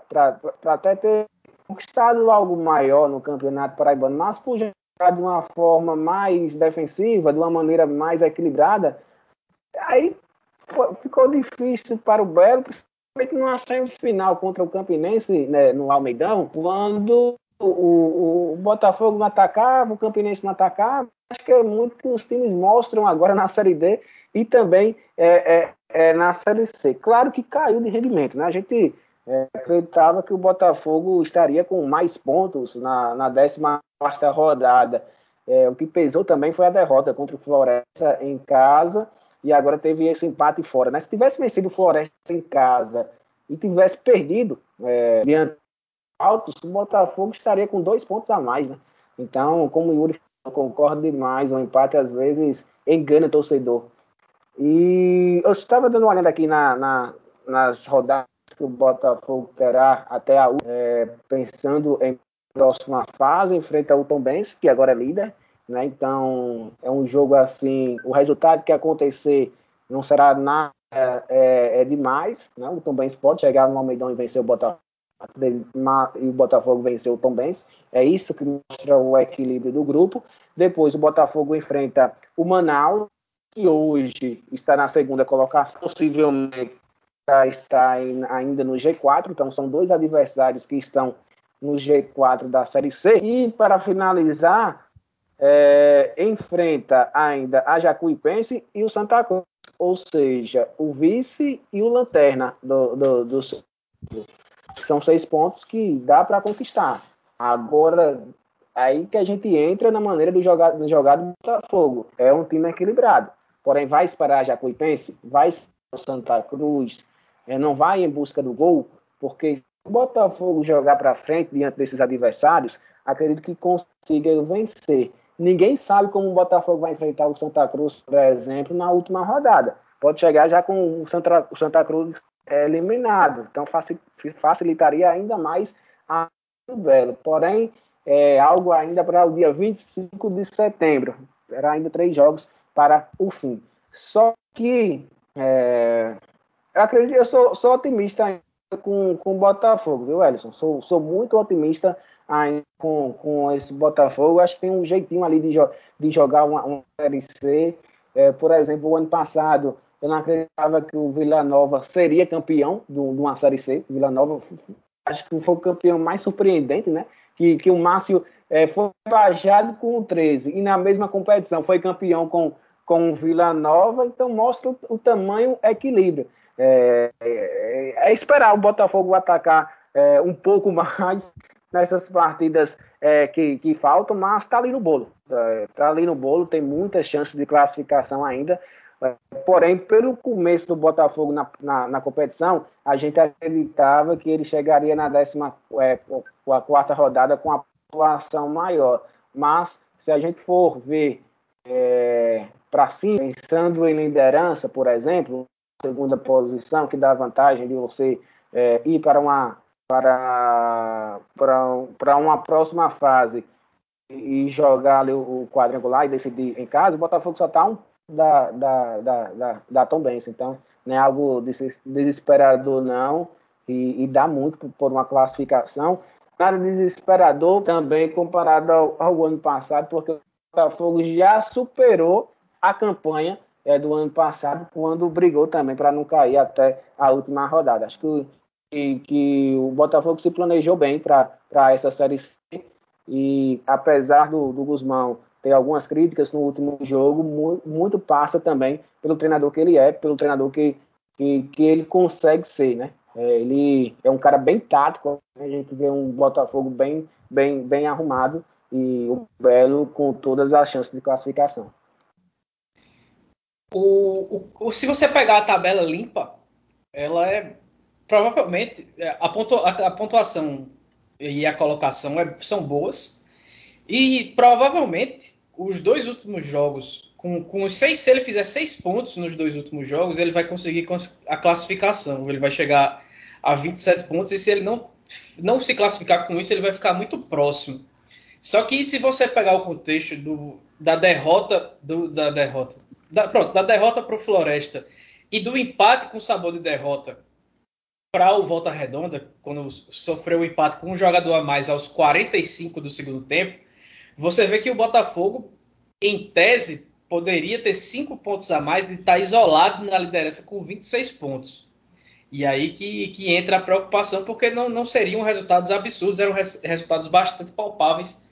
até ter conquistado algo maior no Campeonato Paraibano, mas por jogar de uma forma mais defensiva, de uma maneira mais equilibrada, aí ficou difícil para o Belo, principalmente numa semifinal contra o Campinense né, no Almeidão, quando o, o, o, Botafogo não atacava, o Campinense não atacava. Acho que é muito que os times mostram agora na Série D e também é, é, é na Série C. Claro que caiu de rendimento, né? A gente é, acreditava que o Botafogo estaria com mais pontos na, na 14 rodada. É, o que pesou também foi a derrota contra o Floresta em casa e agora teve esse empate fora. Né? Se tivesse vencido o Floresta em casa e tivesse perdido é, diante altos, o Botafogo estaria com dois pontos a mais, né? Então, como o Yuri eu concordo demais, o empate às vezes engana o torcedor. E eu estava dando uma olhada aqui na, na, nas rodadas que o Botafogo terá até a é, pensando em próxima fase, enfrenta o Tom Benz, que agora é líder, né? Então, é um jogo assim, o resultado que acontecer não será nada é, é demais, né? O Tom Benz pode chegar no Almeidão e vencer o Botafogo e o Botafogo venceu o Tom Benz. É isso que mostra o equilíbrio do grupo. Depois o Botafogo enfrenta o Manaus, que hoje está na segunda colocação, possivelmente está ainda no G4. Então são dois adversários que estão no G4 da Série C. E para finalizar, é, enfrenta ainda a Jacuipense e o Santa Cruz, ou seja, o vice e o lanterna do, do, do são seis pontos que dá para conquistar. Agora, aí que a gente entra na maneira do jogar, do jogar do Botafogo. É um time equilibrado. Porém, vai esperar a Jacuipense, vai esperar o Santa Cruz, é, não vai em busca do gol, porque se o Botafogo jogar para frente diante desses adversários, acredito que consiga vencer. Ninguém sabe como o Botafogo vai enfrentar o Santa Cruz, por exemplo, na última rodada. Pode chegar já com o Santa, o Santa Cruz é, eliminado. Então facilitaria ainda mais a duelo. Porém, é algo ainda para o dia 25 de setembro. Era ainda três jogos para o fim. Só que é, eu acredito, eu sou, sou otimista ainda com, com o Botafogo, viu, Ellison? Sou, sou muito otimista com, com esse Botafogo. Acho que tem um jeitinho ali de, jo de jogar uma, uma Série C. É, por exemplo, o ano passado, eu não acreditava que o Vila Nova seria campeão de uma Série C. Vila Nova, acho que foi o campeão mais surpreendente, né? Que, que o Márcio é, foi baixado com o 13 e na mesma competição foi campeão com, com o Vila Nova, então mostra o, o tamanho equilíbrio. É, é, é, esperar o Botafogo atacar é, um pouco [LAUGHS] mais nessas partidas é, que, que faltam, mas está ali no bolo. Está ali no bolo, tem muitas chances de classificação ainda. É, porém, pelo começo do Botafogo na, na, na, competição, a gente acreditava que ele chegaria na décima é, a quarta rodada com a pontuação maior. Mas, se a gente for ver é, para cima, pensando em liderança, por exemplo, segunda posição, que dá vantagem de você é, ir para uma para, para, para uma próxima fase e jogar ali o quadrangular e decidir em casa, o Botafogo só está um da, da, da, da, da. Então, não é algo desesperador, não, e, e dá muito por uma classificação. Nada desesperador também comparado ao, ao ano passado, porque o Botafogo já superou a campanha é, do ano passado, quando brigou também para não cair até a última rodada. Acho que que, que o Botafogo se planejou bem para essa Série C e apesar do, do Guzmão ter algumas críticas no último jogo, muito, muito, passa também pelo treinador que ele é, pelo treinador que, que, que ele consegue ser, né? É, ele é um cara bem tático, né? a gente vê um Botafogo bem, bem, bem arrumado e o Belo com todas as chances de classificação. O, o, se você pegar a tabela limpa, ela é provavelmente é, a, pontua, a, pontuação e a colocação é, são boas. E provavelmente os dois últimos jogos, com, com seis, se ele fizer seis pontos nos dois últimos jogos, ele vai conseguir a classificação. Ele vai chegar a 27 pontos. E se ele não, não se classificar com isso, ele vai ficar muito próximo. Só que se você pegar o contexto do, da derrota, do, da derrota, da, pronto, da derrota para o Floresta e do empate com sabor de derrota para o Volta Redonda, quando sofreu o um empate com um jogador a mais aos 45 do segundo tempo, você vê que o Botafogo, em tese, poderia ter cinco pontos a mais e estar tá isolado na liderança com 26 pontos. E aí que, que entra a preocupação, porque não, não seriam resultados absurdos, eram res, resultados bastante palpáveis,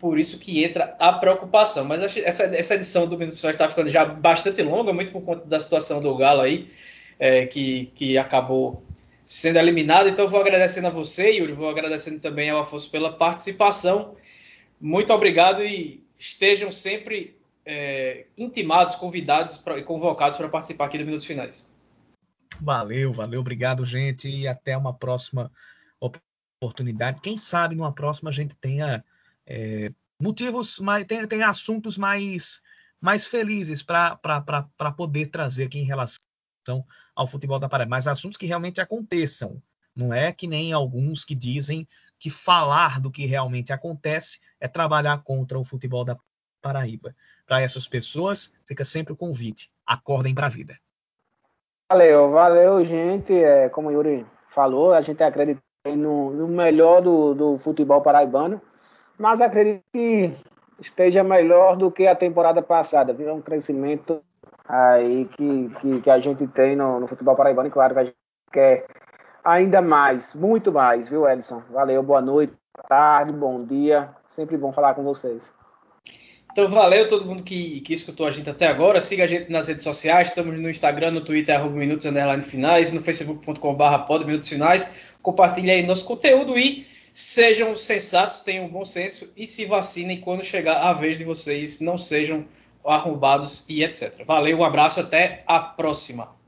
por isso que entra a preocupação. Mas essa, essa edição do Minutos Finais está ficando já bastante longa, muito por conta da situação do Galo aí, é, que, que acabou sendo eliminado. Então, vou agradecendo a você, Yuri, vou agradecendo também ao Afonso pela participação. Muito obrigado e estejam sempre é, intimados, convidados e convocados para participar aqui do Minutos Finais. Valeu, valeu, obrigado, gente, e até uma próxima oportunidade. Quem sabe numa próxima a gente tenha é, motivos, mais, tenha, tenha assuntos mais, mais felizes para poder trazer aqui em relação ao futebol da Paraíba, mas assuntos que realmente aconteçam. Não é que nem alguns que dizem que falar do que realmente acontece é trabalhar contra o futebol da Paraíba. Para essas pessoas, fica sempre o convite. Acordem para a vida. Valeu, valeu, gente. É, como o Yuri falou, a gente acredita no, no melhor do, do futebol paraibano, mas acredito que esteja melhor do que a temporada passada. Viu? É um crescimento aí que, que, que, a gente tem no, no futebol paraibano e claro que a gente quer ainda mais, muito mais, viu, Edson? Valeu, boa noite, boa tarde, bom dia. Sempre bom falar com vocês. Então, valeu todo mundo que, que escutou a gente até agora. Siga a gente nas redes sociais. Estamos no Instagram, no Twitter, arroba Minutos Finais, no facebook.com.br pod Minutos Finais. Compartilhe aí nosso conteúdo e sejam sensatos, tenham bom senso e se vacinem quando chegar a vez de vocês. Não sejam arrombados e etc. Valeu, um abraço, até a próxima.